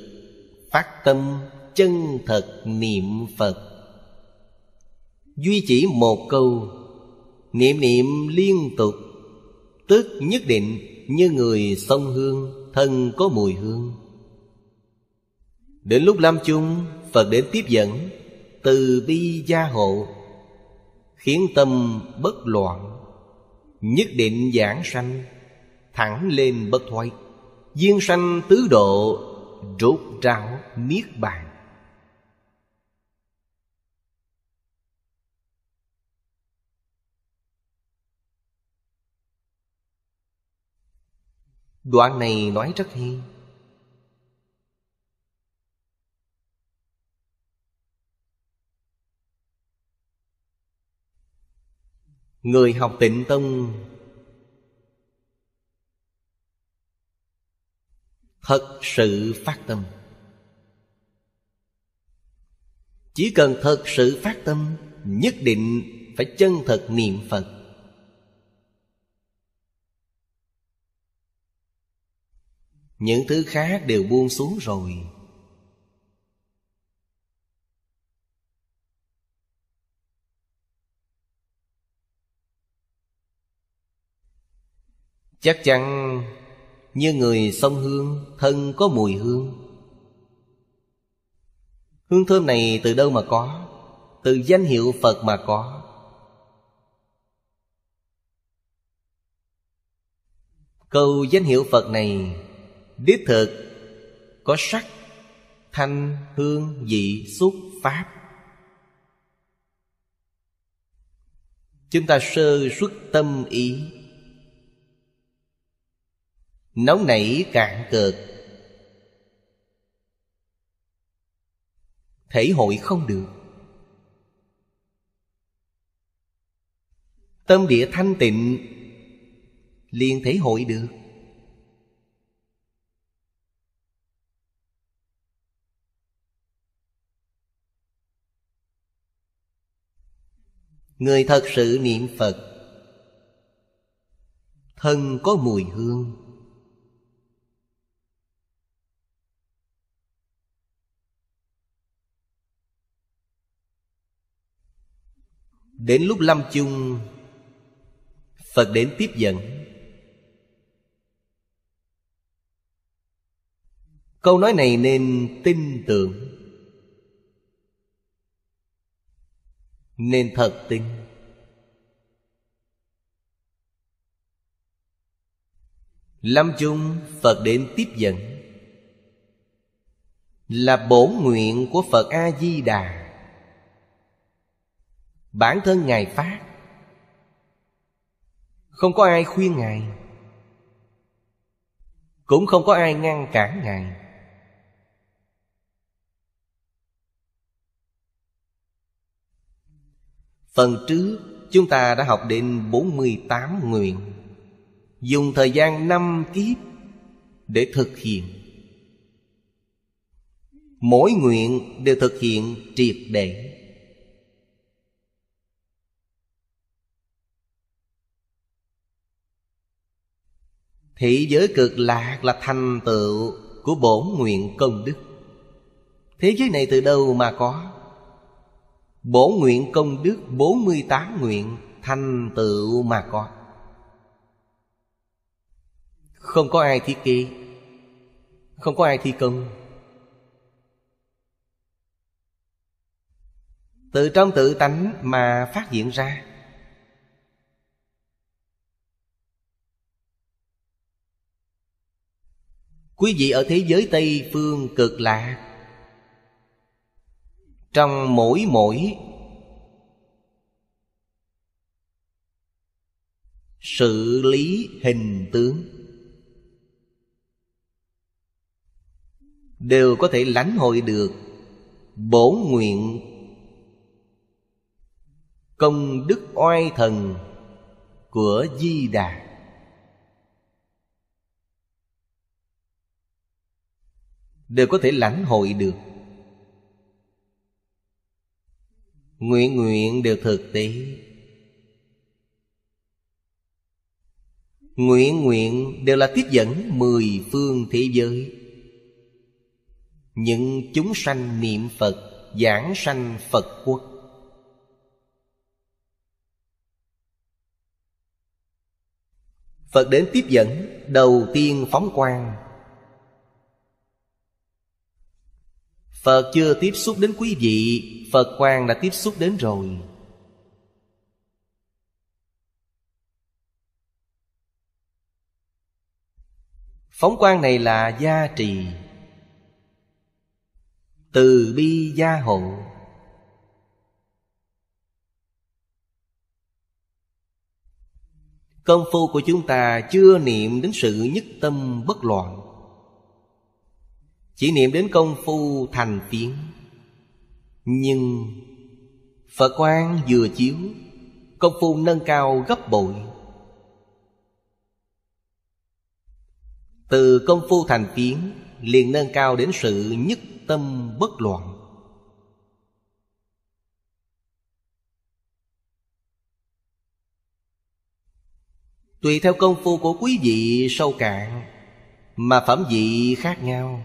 phát tâm chân thật niệm Phật, Duy chỉ một câu, Niệm niệm liên tục, Tức nhất định như người sông hương, Thân có mùi hương. Đến lúc lâm chung, Phật đến tiếp dẫn Từ bi gia hộ. Khiến tâm bất loạn, Nhất định giảng sanh, Thẳng lên bất thoái. Duyên sanh tứ độ, Rốt ráo niết bàn. Đoạn này nói rất hay. Người học tịnh tông. Thật sự phát tâm. Chỉ cần thật sự phát tâm, Nhất định phải chân thật niệm Phật. Những thứ khác đều buông xuống rồi. Chắc chắn như người sông hương Thân có mùi hương. Hương thơm này từ đâu mà có? Từ danh hiệu Phật mà có. Câu danh hiệu Phật này Đích thực Có sắc Thanh, hương, vị, xúc, pháp. Chúng ta sơ xuất tâm ý. Nóng nảy cạn cợt Thể hội không được. Tâm địa thanh tịnh, liền thể hội được. Người thật sự niệm Phật, Thân có mùi hương. Đến lúc lâm chung, Phật đến tiếp dẫn. Câu nói này nên tin tưởng. Nên thật tin. Lâm chung, Phật đến tiếp dẫn. Là bổn nguyện của Phật A-di-đà Bản thân Ngài phát. Không có ai khuyên Ngài. Cũng không có ai ngăn cản Ngài. Phần trước, chúng ta đã học đến 48 nguyện. Dùng thời gian năm kiếp để thực hiện. Mỗi nguyện đều thực hiện triệt để. Thị giới cực lạc là thành tựu của bổn nguyện công đức. Thế giới này từ đâu mà có? Bổn nguyện công đức 48 nguyện thành tựu mà có. Không có ai thiết kế Không có ai thi công. Từ trong tự tánh mà phát hiện ra Quý vị ở thế giới Tây Phương cực lạc. Trong mỗi mỗi, Sự lý hình tướng Đều có thể lãnh hội được Bổn nguyện Công đức oai thần Của Di Đà. Đều có thể lãnh hội được. Nguyện nguyện đều thực tế. Nguyện nguyện đều là tiếp dẫn mười phương thế giới. Những chúng sanh niệm phật, giảng sanh phật quốc. Phật đến tiếp dẫn đầu tiên phóng quang. Phật chưa tiếp xúc đến quý vị, Phật quan đã tiếp xúc đến rồi. Phóng quan này là gia trì. Từ bi gia hộ. Công phu của chúng ta chưa niệm đến sự nhất tâm bất loạn chỉ niệm đến công phu thành phiến. Nhưng Phật quan vừa chiếu, Công phu nâng cao gấp bội. Từ công phu thành phiến liền nâng cao đến sự nhất tâm bất loạn. Tùy theo công phu của quý vị sâu cạn, Mà phẩm vị khác nhau.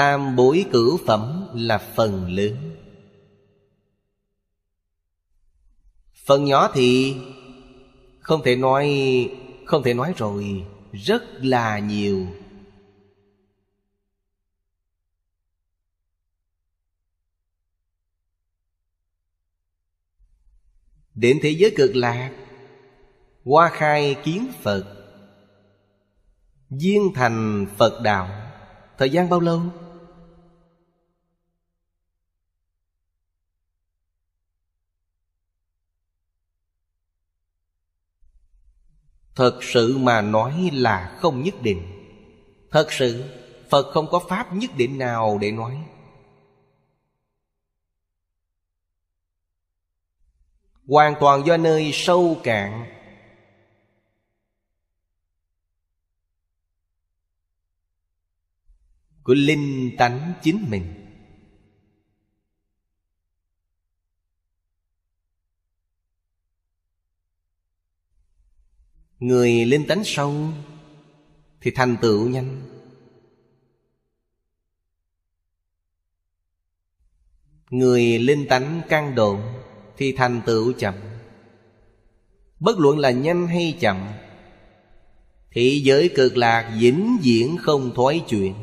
Tam bối cửu phẩm là phần lớn. Phần nhỏ thì không thể nói, không thể nói rồi, rất là nhiều. Đến thế giới cực lạc hoa khai kiến phật, viên thành phật đạo, thời gian bao lâu? Thật sự mà nói là không nhất định. Thật sự, Phật không có pháp nhất định nào để nói. Hoàn toàn do nơi sâu cạn. Của linh tánh chính mình. Người linh tánh sâu Thì thành tựu nhanh. Người linh tánh căng độn, Thì thành tựu chậm. Bất luận là nhanh hay chậm Thị giới cực lạc vĩnh viễn không thoái chuyện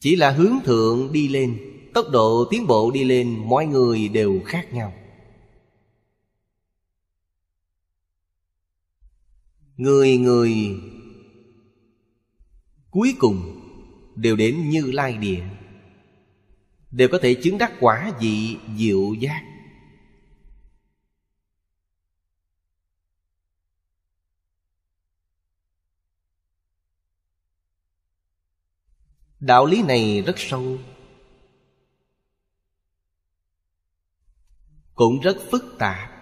Chỉ là hướng thượng đi lên, Tốc độ tiến bộ đi lên, Mọi người đều khác nhau. Người người. Cuối cùng, Đều đến như lai địa. Đều có thể chứng đắc quả vị diệu giác. Đạo lý này rất sâu. Cũng rất phức tạp.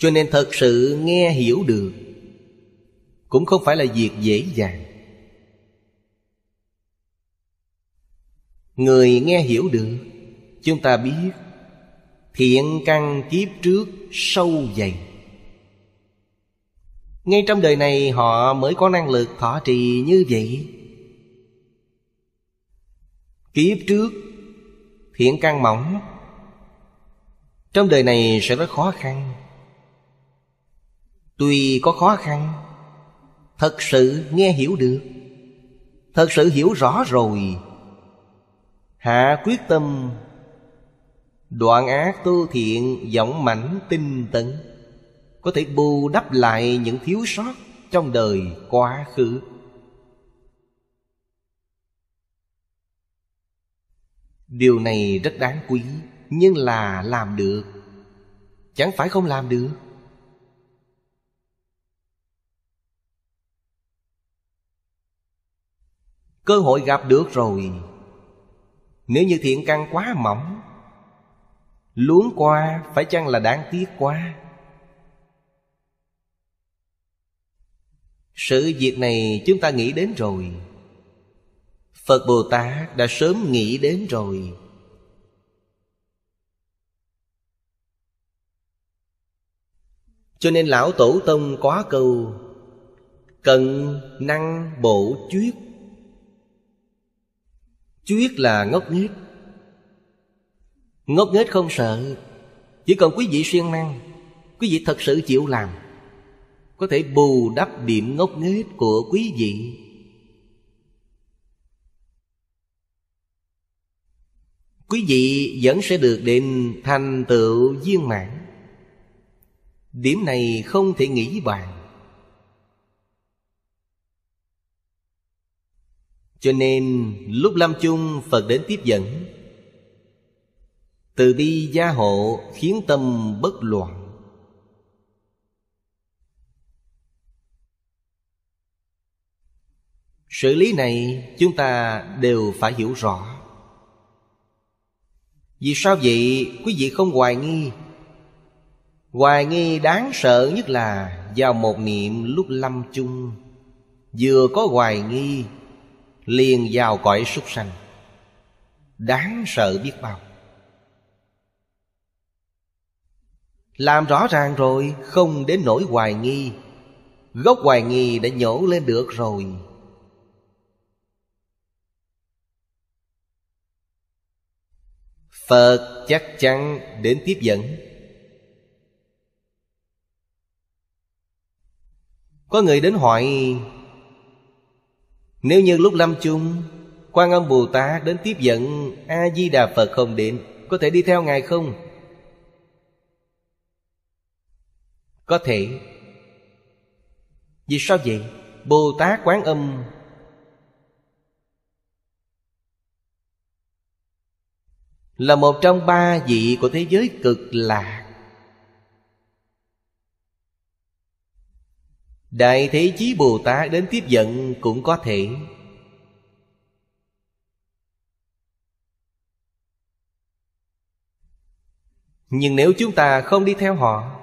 Cho nên thật sự nghe hiểu được Cũng không phải là việc dễ dàng. Người nghe hiểu được, Chúng ta biết, Thiện căn kiếp trước sâu dày. Ngay trong đời này họ mới có năng lực thọ trì như vậy. Kiếp trước, Thiện căn mỏng. Trong đời này sẽ rất khó khăn. Tuy có khó khăn, Thật sự nghe hiểu được. Thật sự hiểu rõ rồi, Hạ quyết tâm. Đoạn ác tu thiện Giọng mảnh tinh tấn, Có thể bù đắp lại những thiếu sót Trong đời quá khứ. Điều này rất đáng quý, Nhưng là làm được. Chẳng phải không làm được. Cơ hội gặp được rồi. Nếu như thiện căn quá mỏng, Luống qua phải chăng là đáng tiếc quá? Sự việc này chúng ta nghĩ đến rồi. Phật Bồ Tát đã sớm nghĩ đến rồi. Cho nên Lão Tổ Tông có câu Cận năng bộ chuyết chú Chuyết là ngốc nghếch. Ngốc nghếch không sợ, Chỉ cần quý vị siêng năng, Quý vị thật sự chịu làm, Có thể bù đắp điểm ngốc nghếch của quý vị. Quý vị vẫn sẽ được đến thành tựu viên mãn. Điểm này không thể nghĩ bàn. Cho nên lúc lâm chung Phật đến tiếp dẫn, Từ bi gia hộ khiến tâm bất loạn. Sự lý này chúng ta đều phải hiểu rõ. Vì sao vậy? Quý vị không hoài nghi. Hoài nghi đáng sợ nhất là Vào một niệm lúc lâm chung Vừa có hoài nghi Liền vào cõi súc sanh. Đáng sợ biết bao. Làm rõ ràng rồi, Không đến nỗi hoài nghi. Gốc hoài nghi đã nhổ lên được rồi. Phật chắc chắn đến tiếp dẫn. Có người đến hỏi nếu như lúc lâm chung, quan âm Bồ Tát đến tiếp dẫn A-di-đà Phật không đến, Có thể đi theo Ngài không? Có thể Vì sao vậy? Bồ Tát Quán Âm Là một trong ba vị của thế giới cực lạc Đại Thế Chí Bồ Tát đến tiếp dẫn cũng có thể Nhưng nếu chúng ta không đi theo họ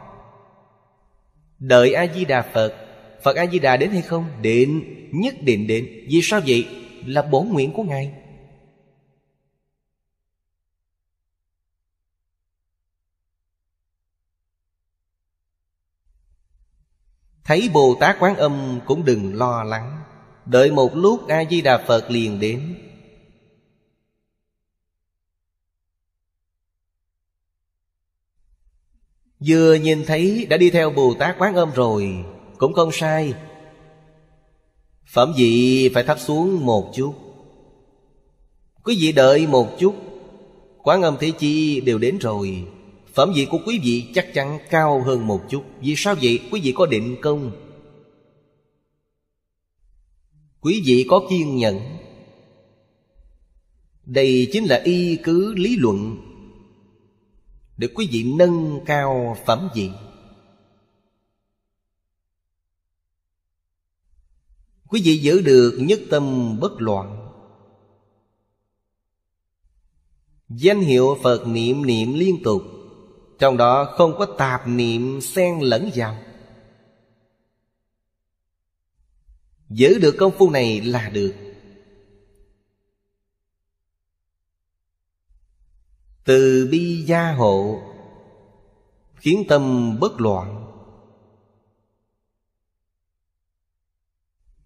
Đợi A-di-đà Phật Phật A-di-đà đến hay không? Đến, nhất định đến Vì sao vậy? Là bổn nguyện của Ngài Thấy Bồ Tát Quán Âm cũng đừng lo lắng. Đợi một lúc A-di-đà Phật liền đến. Vừa nhìn thấy đã đi theo Bồ Tát Quán Âm rồi, Cũng không sai. Phẩm vị phải thấp xuống một chút. Quý vị đợi một chút, Quán âm thế chi đều đến rồi. Phẩm vị của quý vị chắc chắn cao hơn một chút. Vì sao vậy? Quý vị có định công Quý vị có kiên nhẫn. Đây chính là y cứ lý luận. Để quý vị nâng cao phẩm vị. Quý vị giữ được nhất tâm bất loạn. Danh hiệu Phật niệm niệm liên tục trong đó không có tạp niệm xen lẫn vào. Giữ được công phu này là được. Từ bi gia hộ, Khiến tâm bất loạn.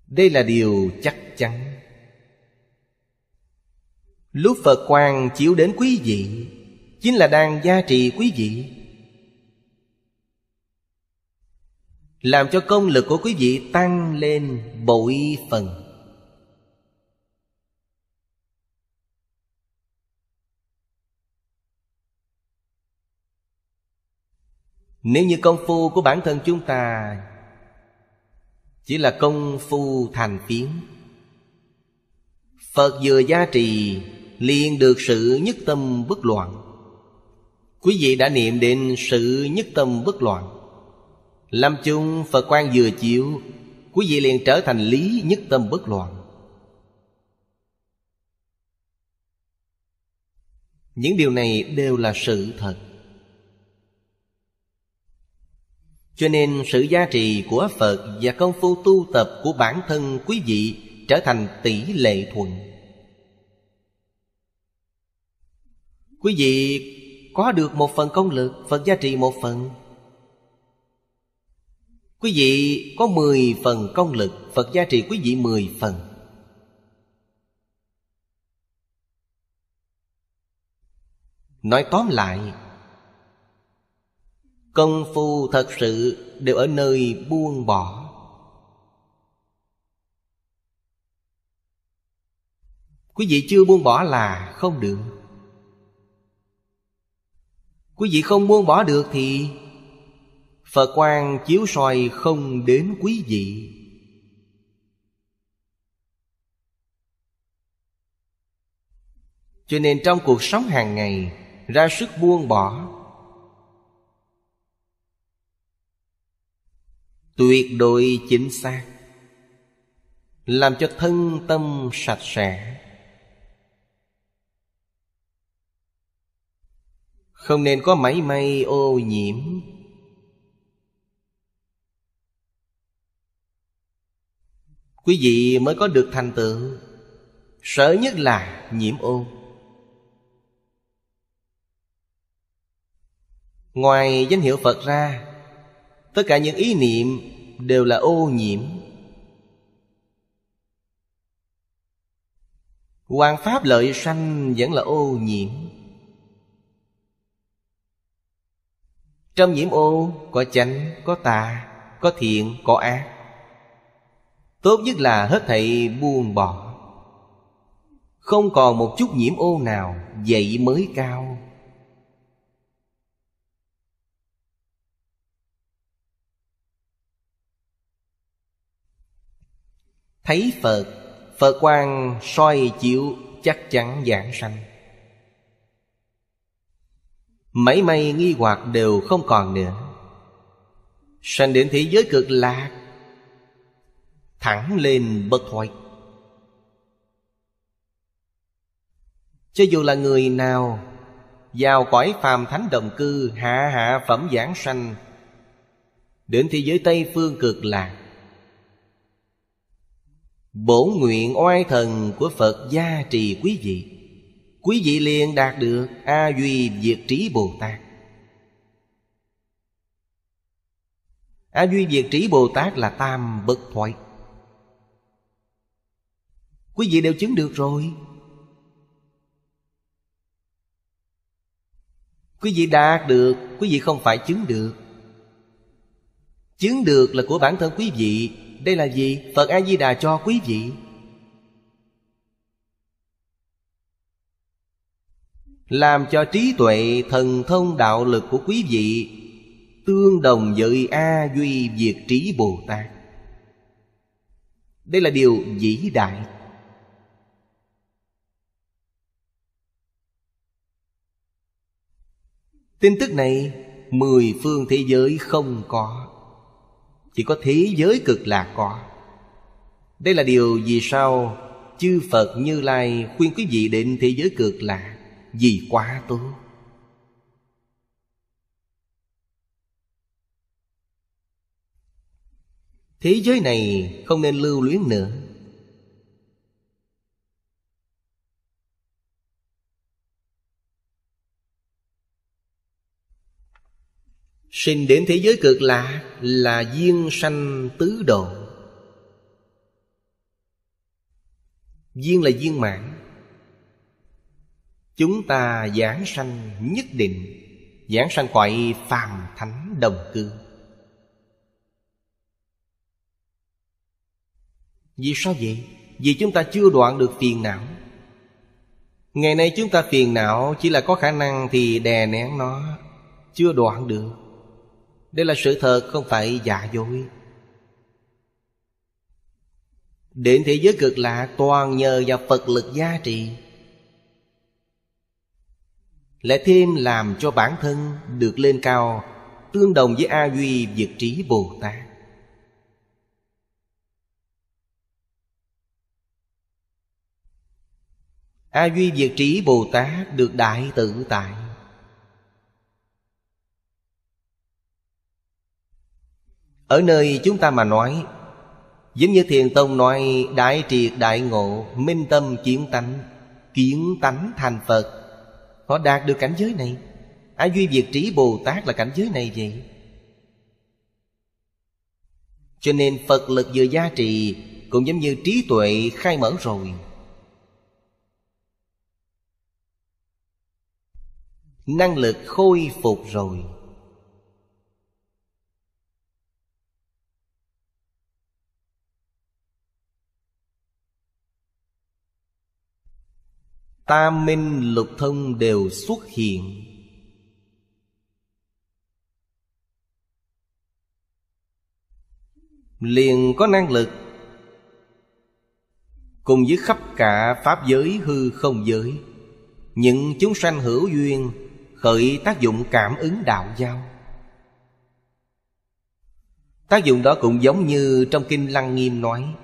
Đây là điều chắc chắn. Lúc Phật quang chiếu đến quý vị Chính là đang gia trì quý vị. Làm cho công lực của quý vị tăng lên bội phần. Nếu như công phu của bản thân chúng ta Chỉ là công phu thành tiếng Phật vừa gia trì liền được sự nhất tâm bất loạn. Quý vị đã niệm đến sự nhất tâm bất loạn. Lâm chung Phật quan vừa chịu Quý vị liền trở thành lý nhất tâm bất loạn. Những điều này đều là sự thật. Cho nên sự giá trị của Phật Và công phu tu tập của bản thân quý vị Trở thành tỷ lệ thuận. Quý vị có được một phần công lực Phật gia trị một phần. Quý vị, có 10 phần công lực Phật gia trị quý vị 10 phần. Nói tóm lại, Công phu thật sự đều ở nơi buông bỏ. Quý vị chưa buông bỏ là không được. Quý vị không buông bỏ được thì Phật quan chiếu soi không đến quý vị. Cho nên trong cuộc sống hàng ngày, Ra sức buông bỏ. Tuyệt đối chính xác. Làm cho thân tâm sạch sẽ. Không nên có máy may ô nhiễm. Quý vị mới có được thành tựu. Sợ nhất là nhiễm ô. Ngoài danh hiệu Phật ra, Tất cả những ý niệm đều là ô nhiễm. Hoàng Pháp lợi sanh vẫn là ô nhiễm. Trong nhiễm ô có chánh, có tà, có thiện, có ác. Tốt nhất là hết thảy buông bỏ. Không còn một chút nhiễm ô nào Vậy mới cao. Thấy Phật Phật quang soi chiếu chắc chắn giảng sanh. Mấy may nghi hoặc đều không còn nữa. Sanh đến thế giới cực lạc, Thẳng lên bất thoại Cho dù là người nào Vào cõi phàm thánh đồng cư Hạ hạ phẩm giảng sanh, Đến thế giới Tây Phương cực lạc, Bổn nguyện oai thần của Phật gia trì quý vị. Quý vị liền đạt được A Duy Diệt Trí Bồ Tát. A Duy Diệt Trí Bồ Tát là tam bất thoại Quý vị đều chứng được rồi. Quý vị đạt được, Quý vị không phải chứng được. Chứng được là của bản thân quý vị. Đây là gì? Phật A-di-đà cho quý vị. Làm cho trí tuệ thần thông đạo lực của quý vị Tương đồng với A Duy Diệt Trí Bồ Tát. Đây là điều vĩ đại. Tin tức này, Mười phương thế giới không có, Chỉ có thế giới cực lạc có. Đây là điều vì sao Chư Phật Như Lai khuyên quý vị đến thế giới cực lạc vì quá tốt. Thế giới này không nên lưu luyến nữa. Sinh đến thế giới cực lạ là duyên sanh tứ độ Duyên là duyên mạng. Chúng ta giảng sanh nhất định Giảng sanh cõi phàm thánh đồng cư. Vì sao vậy? Vì chúng ta chưa đoạn được phiền não. Ngày nay chúng ta phiền não Chỉ là có khả năng thì đè nén nó, Chưa đoạn được. Đây là sự thật, không phải giả dối. Đến thế giới cực lạ toàn nhờ vào Phật lực gia trì lại thêm làm cho bản thân được lên cao, Tương đồng với A Duy Diệt Trí Bồ Tát. A Duy Diệt Trí Bồ Tát được đại tự tại. Ở nơi chúng ta mà nói, Giống như Thiền Tông nói, Đại triệt đại ngộ, Minh tâm kiến tánh Kiến tánh thành Phật Họ đạt được cảnh giới này. Ai Duy Việt Trí Bồ Tát là cảnh giới này vậy? Cho nên Phật lực vừa gia trì, Cũng giống như trí tuệ khai mở rồi. Năng lực khôi phục rồi. Tam minh lục thông đều xuất hiện. Liền có năng lực, Cùng với khắp cả Pháp giới hư không giới, Những chúng sanh hữu duyên Khởi tác dụng cảm ứng đạo giao Tác dụng đó cũng giống như trong Kinh Lăng Nghiêm nói,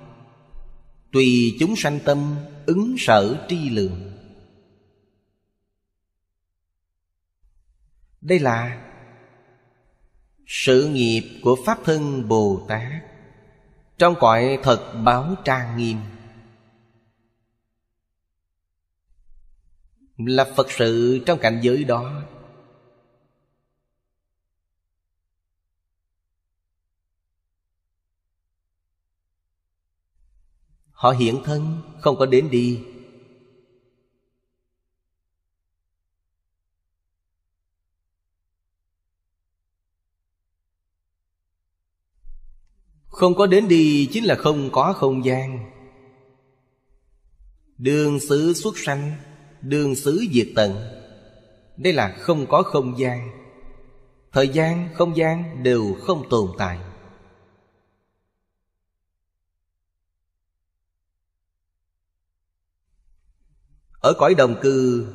Tùy chúng sanh tâm ứng sở tri lượng. Đây là sự nghiệp của Pháp Thân Bồ Tát Trong cõi thật báo trang nghiêm. Là Phật sự trong cảnh giới đó. Họ hiện thân, không có đến đi. Không có đến đi chính là không có không gian. Đường xứ xuất sanh Đường xứ diệt tận. Đây là không có không gian. Thời gian, không gian đều không tồn tại. Ở cõi đồng cư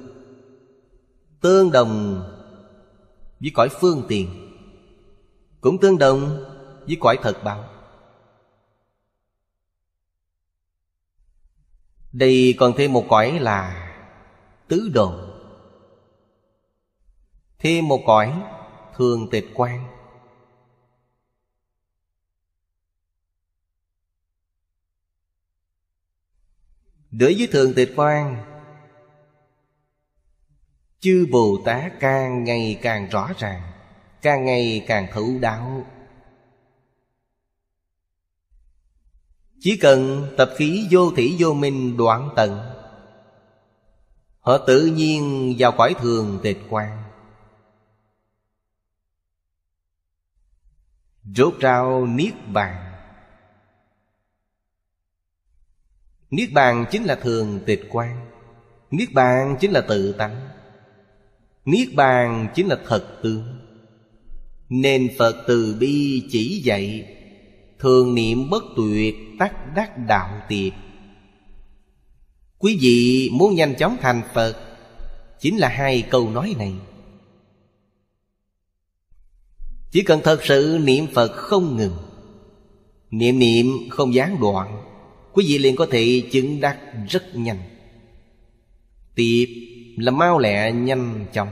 Tương đồng với cõi phương tiện. Cũng tương đồng với cõi thật báo. Đây còn thêm một cõi là Tứ đồn. Thêm một cõi, Thường tịch quan. Đối với thường tịch quan, Chư Bồ Tát càng ngày càng rõ ràng, Càng ngày càng thấu đạo Chỉ cần tập khí vô thủy vô minh đoạn tận, Họ tự nhiên vào cõi thường tịch quan Rốt rao Niết Bàn. Niết Bàn chính là thường tịch quan Niết Bàn chính là tự tánh. Niết Bàn chính là thật tướng. Nên Phật từ bi chỉ dạy Thường niệm bất tuyệt tắc đắc đạo tiệt. Quý vị muốn nhanh chóng thành Phật, Chính là hai câu nói này. Chỉ cần thật sự niệm Phật không ngừng, Niệm niệm không gián đoạn, Quý vị liền có thể chứng đắc rất nhanh. Tiệp là mau lẹ nhanh chóng.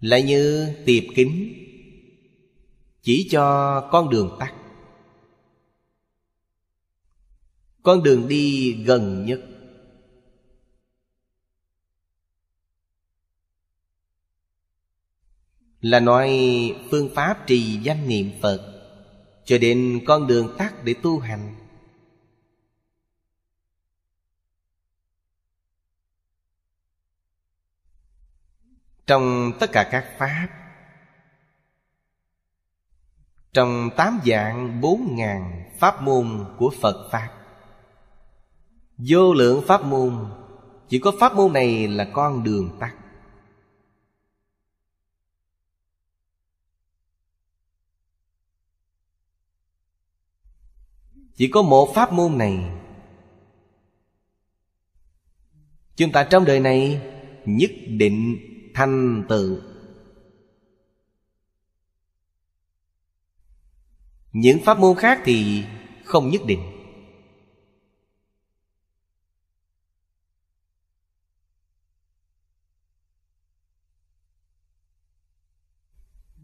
Lại như tiệp kính chỉ cho con đường tắt. Con đường đi gần nhất. Là nói phương pháp trì danh niệm Phật, Cho đến con đường tắt để tu hành. Trong tất cả các pháp trong tám dạng bốn ngàn pháp môn của Phật Pháp. Vô lượng pháp môn, Chỉ có pháp môn này là con đường tắt. Chỉ có một pháp môn này. Chúng ta trong đời này Nhất định thành tựu Những pháp môn khác thì không nhất định.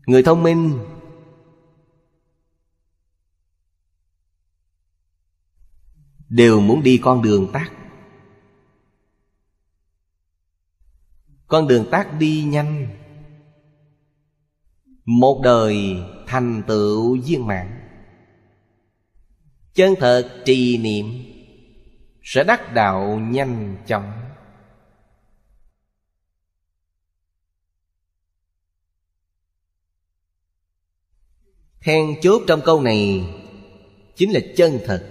Người thông minh. Đều muốn đi con đường tắt Con đường tắt đi nhanh. Một đời thành tựu viên mãn. Chân thật trì niệm Sẽ đắc đạo nhanh chóng. Then chốt trong câu này Chính là chân thật.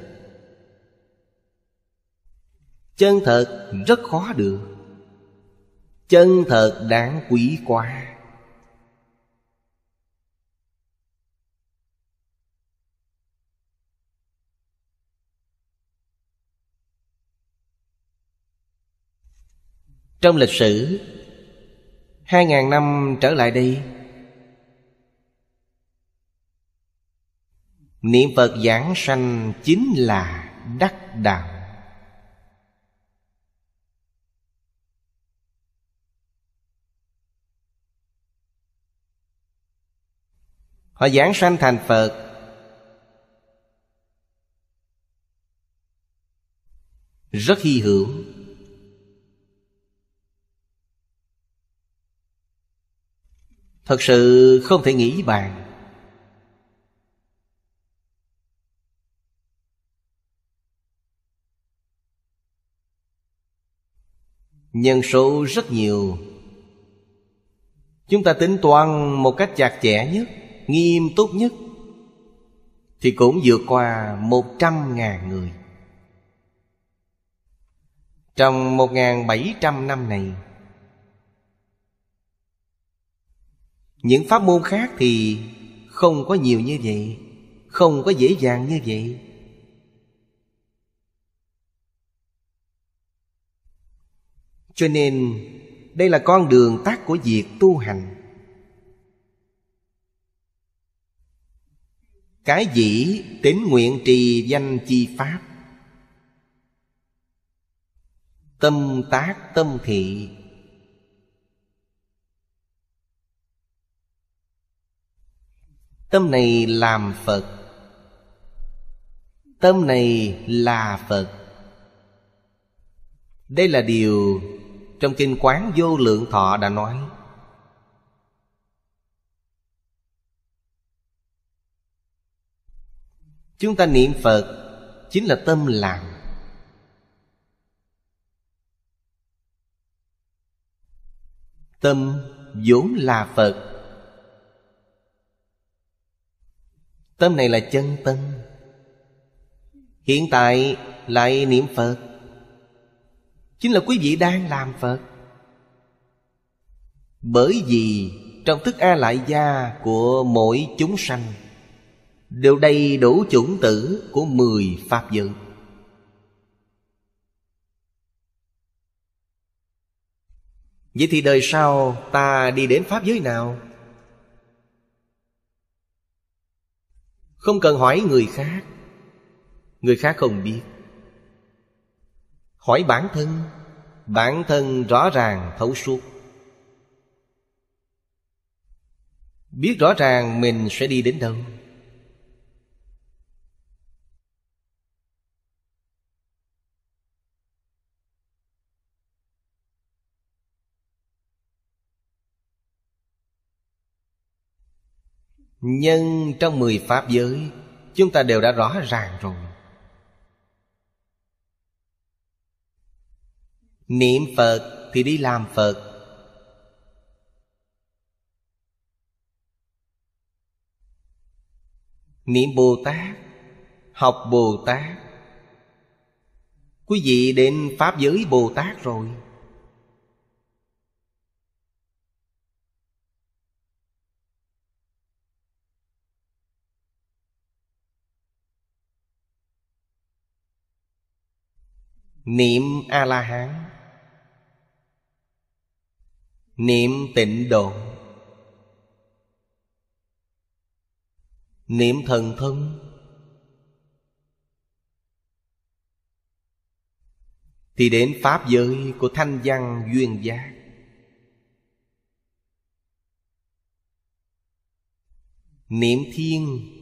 Chân thật rất khó được. Chân thật đáng quý quá. Trong lịch sử. Hai ngàn năm trở lại đây, Niệm Phật giảng sanh chính là đắc đạo. Họ giảng sanh thành Phật. Rất hy hữu. Thật sự không thể nghĩ bàn. Nhân số rất nhiều. Chúng ta tính toán một cách chặt chẽ nhất, Nghiêm túc nhất, Thì cũng vượt qua một trăm ngàn người. Trong một ngàn bảy trăm năm này Những pháp môn khác thì không có nhiều như vậy, Không có dễ dàng như vậy. Cho nên, đây là con đường tắt của việc tu hành. Cái dĩ tính nguyện trì danh chi pháp? Tâm tác tâm thị. Tâm này làm Phật. Tâm này là Phật. Đây là điều trong Kinh Quán Vô Lượng Thọ đã nói. Chúng ta niệm Phật Chính là tâm làm Tâm vốn là Phật. Tâm này là chân tâm. Hiện tại lại niệm Phật. Chính là quý vị đang làm Phật. Bởi vì trong thức A lại gia của mỗi chúng sanh, Đều đầy đủ chủng tử của mười Pháp giới. Vậy thì đời sau ta đi đến Pháp giới nào? Không cần hỏi người khác. Người khác không biết. Hỏi bản thân Bản thân rõ ràng thấu suốt. Biết rõ ràng mình sẽ đi đến đâu. Nhân trong mười pháp giới, Chúng ta đều đã rõ ràng rồi. Niệm Phật thì đi làm Phật. Niệm Bồ Tát, Học Bồ Tát. Quý vị đến Pháp giới Bồ Tát rồi. Niệm A-la-hán. Niệm tịnh độ. Niệm thần thông. Thì đến Pháp giới của thanh văn duyên giác. Niệm thiên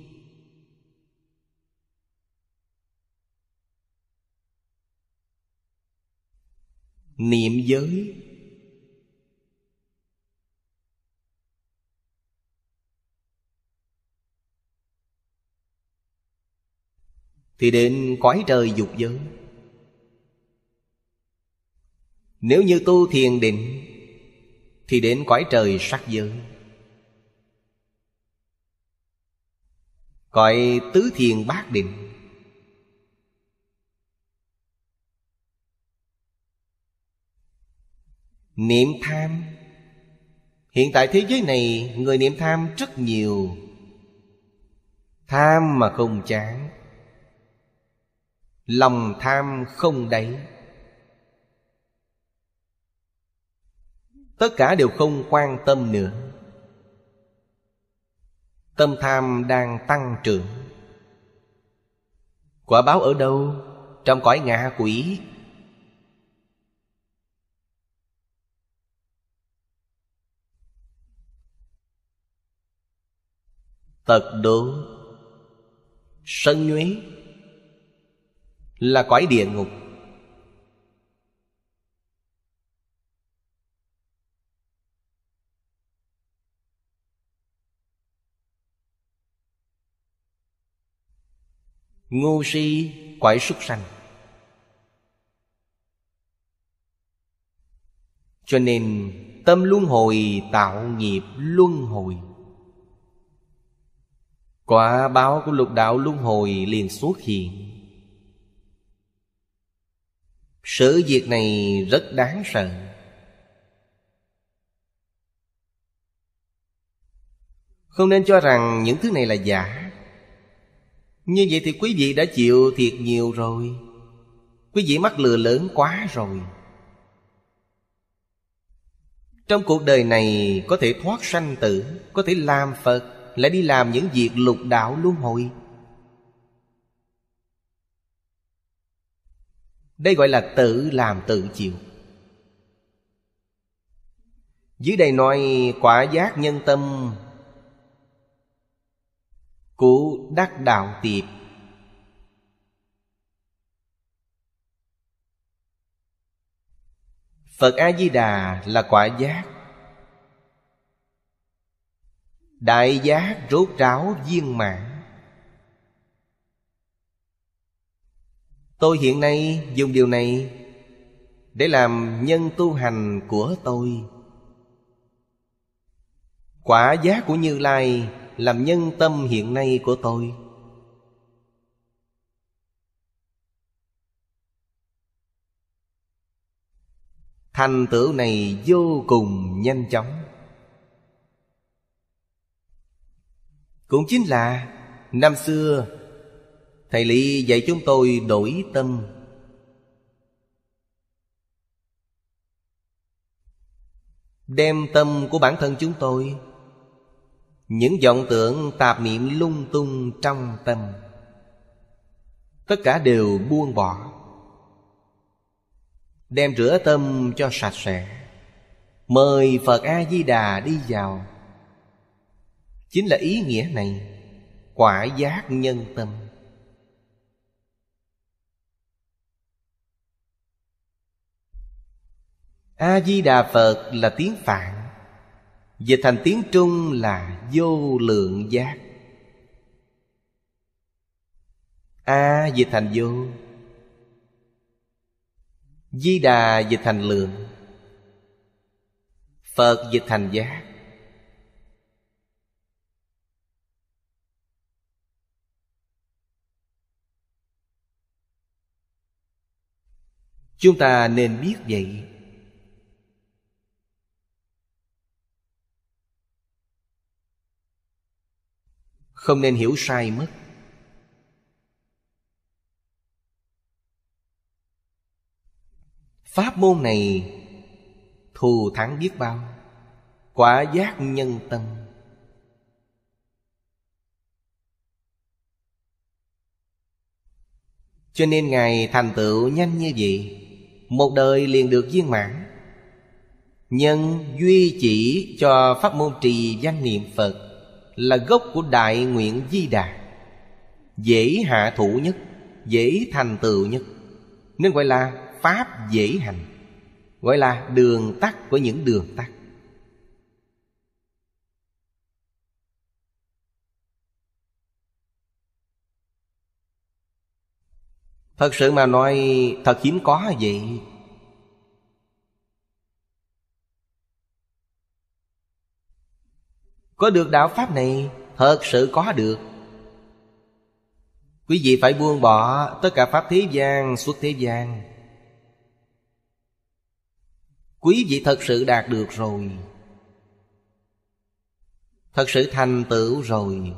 Niệm giới. Thì đến cõi trời dục giới. Nếu như tu thiền định, Thì đến cõi trời sắc giới. Cõi tứ thiền bát định. Niệm tham. Hiện tại thế giới này, Người niệm tham rất nhiều. Tham mà không chán. Lòng tham không đáy. Tất cả đều không quan tâm nữa. Tâm tham đang tăng trưởng. Quả báo ở đâu? Trong cõi ngạ quỷ Tật đố. Sân nhuế. Là cõi địa ngục. Ngu si quải súc sanh. Cho nên tâm luân hồi, tạo nghiệp luân hồi. Quả báo của lục đạo luân hồi liền xuất hiện. Sự việc này rất đáng sợ. Không nên cho rằng những thứ này là giả. Như vậy thì quý vị đã chịu thiệt nhiều rồi. Quý vị mắc lừa lớn quá rồi. Trong cuộc đời này có thể thoát sanh tử, Có thể làm Phật lại đi làm những việc lục đạo luân hồi. Đây gọi là tự làm tự chịu. Dưới đây nói quả giác nhân tâm Của đắc đạo tiệp. Phật A-di-đà là quả giác Đại giác rốt ráo viên mãn. Tôi hiện nay dùng điều này Để làm nhân tu hành của tôi. Quả giác của Như Lai Làm nhân tâm hiện nay của tôi. Thành tựu này vô cùng nhanh chóng. Cũng chính là Năm xưa, Thầy Lý dạy chúng tôi đổi tâm. Đem tâm của bản thân chúng tôi, Những vọng tưởng tạp niệm lung tung trong tâm, Tất cả đều buông bỏ. Đem rửa tâm cho sạch sẽ, Mời Phật A-di-đà đi vào. Chính là ý nghĩa này, Quả giác nhân tâm. A-di-đà Phật là tiếng Phạn Dịch thành tiếng Trung là vô lượng giác. A dịch thành vô, Di đà dịch thành lượng, Phật dịch thành giác. Chúng ta nên biết vậy. Không nên hiểu sai mất. Pháp môn này Thù thắng biết bao, Quả giác nhân tâm. Cho nên Ngài thành tựu nhanh như vậy một đời liền được viên mãn. Nhân duy chỉ cho pháp môn trì danh niệm Phật Là gốc của đại nguyện di đà. Dễ hạ thủ nhất, Dễ thành tựu nhất. Nên gọi là pháp dễ hành, Gọi là đường tắt của những đường tắt. Thật sự mà nói, thật hiếm có vậy Có được đạo Pháp này, Thật sự có được. Quý vị phải buông bỏ Tất cả Pháp thế gian suốt thế gian. Quý vị thật sự đạt được rồi. Thật sự thành tựu rồi.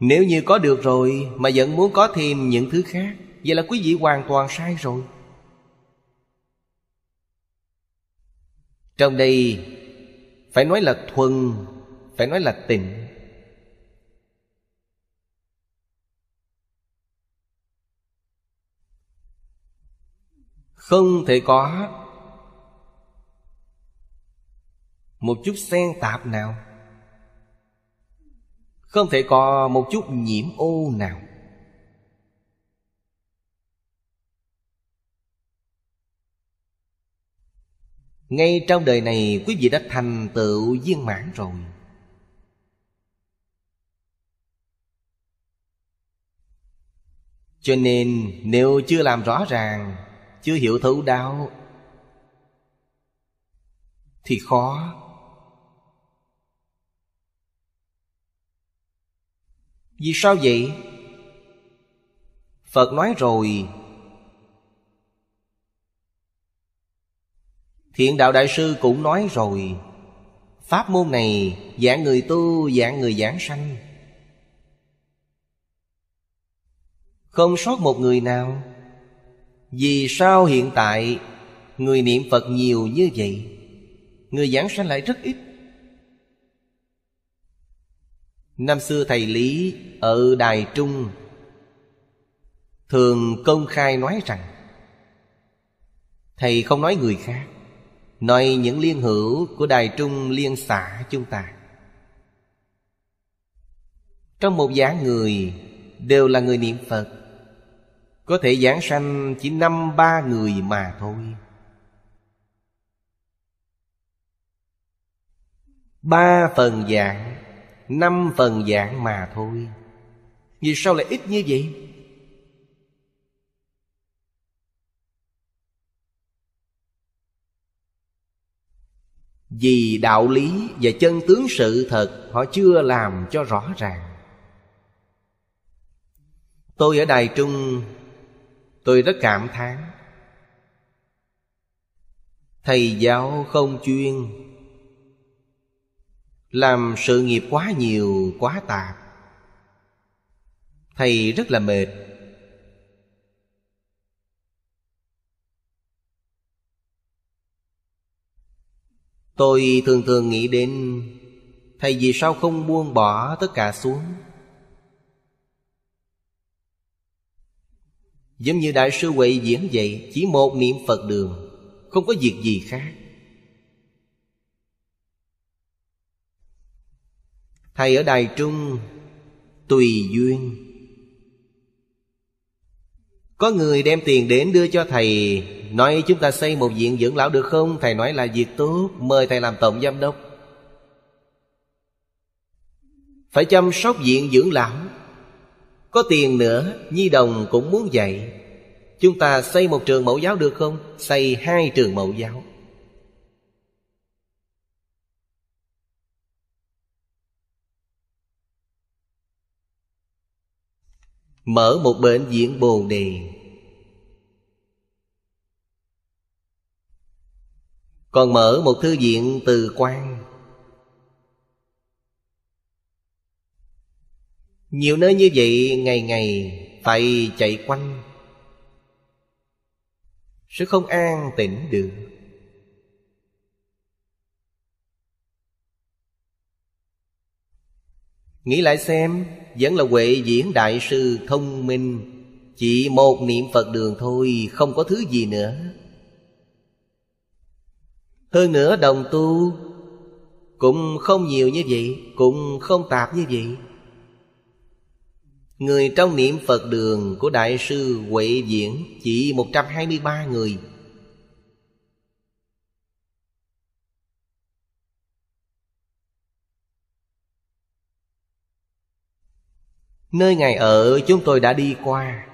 Nếu như có được rồi, Mà vẫn muốn có thêm những thứ khác, Vậy là quý vị hoàn toàn sai rồi. Trong đây, Phải nói là thuần, Phải nói là tịnh. Không thể có Một chút xen tạp nào. Không thể có một chút nhiễm ô nào. Ngay trong đời này, quý vị đã thành tựu viên mãn rồi. Cho nên, nếu chưa làm rõ ràng, Chưa hiểu thấu đạo Thì khó. Vì sao vậy? Phật nói rồi. Thiện đạo đại sư cũng nói rồi. Pháp môn này dạng người tu dạng người giảng sanh. Không sót một người nào. Vì sao hiện tại Người niệm Phật nhiều như vậy? Người giảng sanh lại rất ít. Năm xưa thầy Lý ở Đài Trung Thường công khai nói rằng, Thầy không nói người khác, Nói những liên hữu của Đài Trung liên xã chúng ta. Trong một dạng người Đều là người niệm Phật, Có thể giảng sanh chỉ năm ba người mà thôi. Ba phần dạng Năm phần dạng mà thôi. Vì sao lại ít như vậy? Vì đạo lý và chân tướng sự thật Họ chưa làm cho rõ ràng. Tôi ở Đài Trung, Tôi rất cảm thán. Thầy giáo không chuyên. Làm sự nghiệp quá nhiều, quá tạp. Thầy rất là mệt. Tôi thường thường nghĩ đến Thầy vì sao không buông bỏ tất cả xuống? Giống như Đại sư Huệ diễn vậy Chỉ một niệm Phật đường Không có việc gì khác. Thầy ở Đài Trung, Tùy duyên. Có người đem tiền đến đưa cho thầy, Nói chúng ta xây một viện dưỡng lão được không? Thầy nói là việc tốt, Mời thầy làm tổng giám đốc. Phải chăm sóc viện dưỡng lão. Có tiền nữa, Nhi đồng cũng muốn dạy. Chúng ta xây một trường mẫu giáo được không? Xây hai trường mẫu giáo. Mở một bệnh viện bồ đề. Còn mở một thư viện từ quan. Nhiều nơi như vậy ngày ngày phải chạy quanh. Sẽ không an tĩnh được. Nghĩ lại xem vẫn là Huệ Diễn Đại Sư thông minh. Chỉ một niệm Phật đường thôi, Không có thứ gì nữa. Hơn nữa đồng tu Cũng không nhiều như vậy, Cũng không tạp như vậy. Người trong niệm Phật đường của Đại sư Huệ Diễn Chỉ 123 người. Nơi Ngài ở chúng tôi đã đi qua.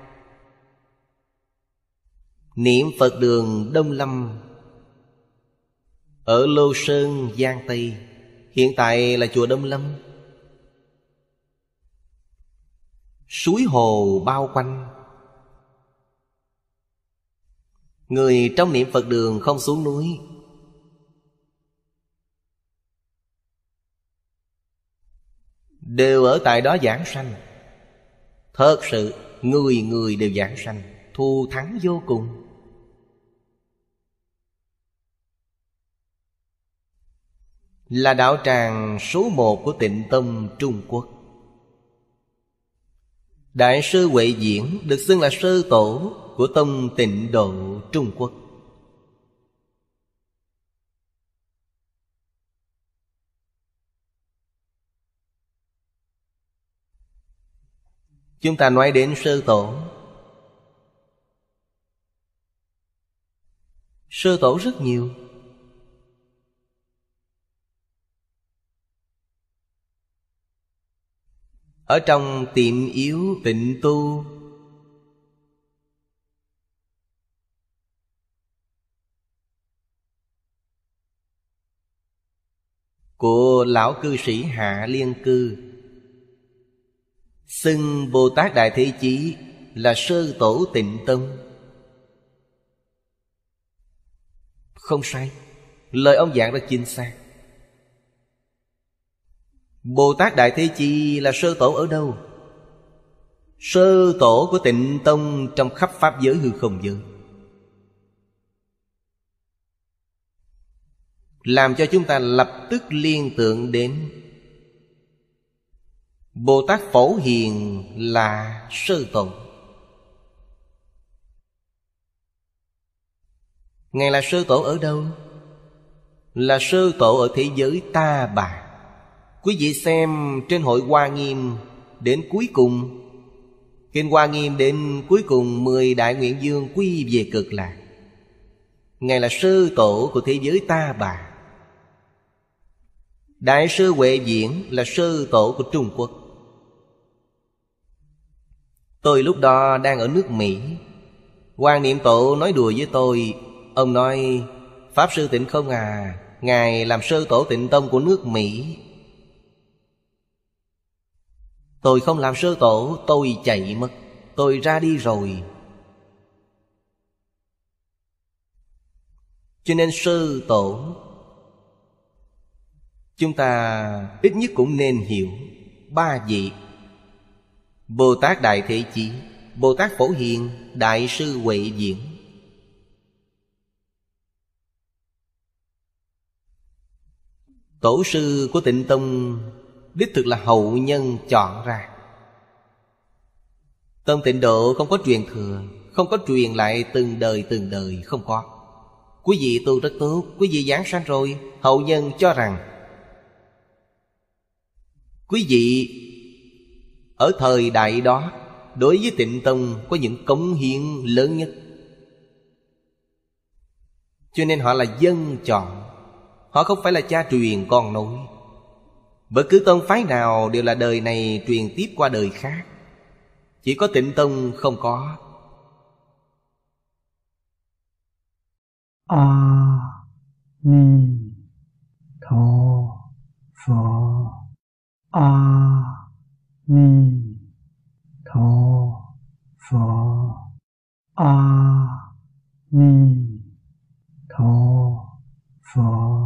Niệm Phật đường Đông Lâm ở Lô Sơn, Giang Tây. Hiện tại là chùa Đông Lâm. Suối hồ bao quanh. Người trong niệm Phật đường không xuống núi. Đều ở tại đó giảng sanh. Thật sự, Người người đều giảng sanh Thu thắng vô cùng. Là đạo tràng số một của tịnh tâm Trung Quốc. Đại sư Huệ Diễn được xưng là sư tổ của tông tịnh độ Trung Quốc. Chúng ta nói đến sơ tổ. Sơ tổ rất nhiều. Ở trong tiệm yếu tịnh tu, Của lão cư sĩ Hạ Liên Cư Xưng Bồ Tát Đại Thế Chí là sơ tổ tịnh tông. Không sai, Lời ông giảng rất chính xác. Bồ Tát Đại Thế Chi là sơ tổ ở đâu? Sơ tổ của tịnh tông trong khắp Pháp giới hư không giới. Làm cho chúng ta lập tức liên tưởng đến Bồ Tát Phổ Hiền là sơ tổ Ngài là sư tổ ở đâu? Là sư tổ ở thế giới ta bà. Quý vị xem trên hội Hoa Nghiêm Đến cuối cùng. Kinh Hoa Nghiêm đến cuối cùng, Mười đại nguyện dương quy về cực lạc. Ngài là sư tổ của thế giới ta bà. Đại sư Huệ Diễn là sư tổ của Trung Quốc. Tôi lúc đó đang ở nước Mỹ. Quan niệm tổ nói đùa với tôi. Ông nói, Pháp sư tịnh không à Ngài làm sơ tổ tịnh tông của nước Mỹ. Tôi không làm sơ tổ, Tôi chạy mất. Tôi ra đi rồi. Cho nên sơ tổ, Chúng ta ít nhất cũng nên hiểu Ba vị Bồ Tát Đại Thế Chí Bồ Tát Phổ Hiền, Đại sư Huệ Diễn. Tổ sư của tịnh tông, Đích thực là hậu nhân chọn ra. Tông tịnh độ không có truyền thừa, Không có truyền lại từng đời từng đời Không có. Quý vị tu rất tốt, Quý vị giảng sanh rồi, Hậu nhân cho rằng, Quý vị ở thời đại đó, đối với tịnh tông có những cống hiến lớn nhất. Cho nên họ là dân chọn, họ không phải là cha truyền con nối. Bất cứ tông phái nào đều là đời này truyền tiếp qua đời khác. Chỉ có tịnh tông không có. A ni tho pho. A à. 弥陀佛阿弥陀佛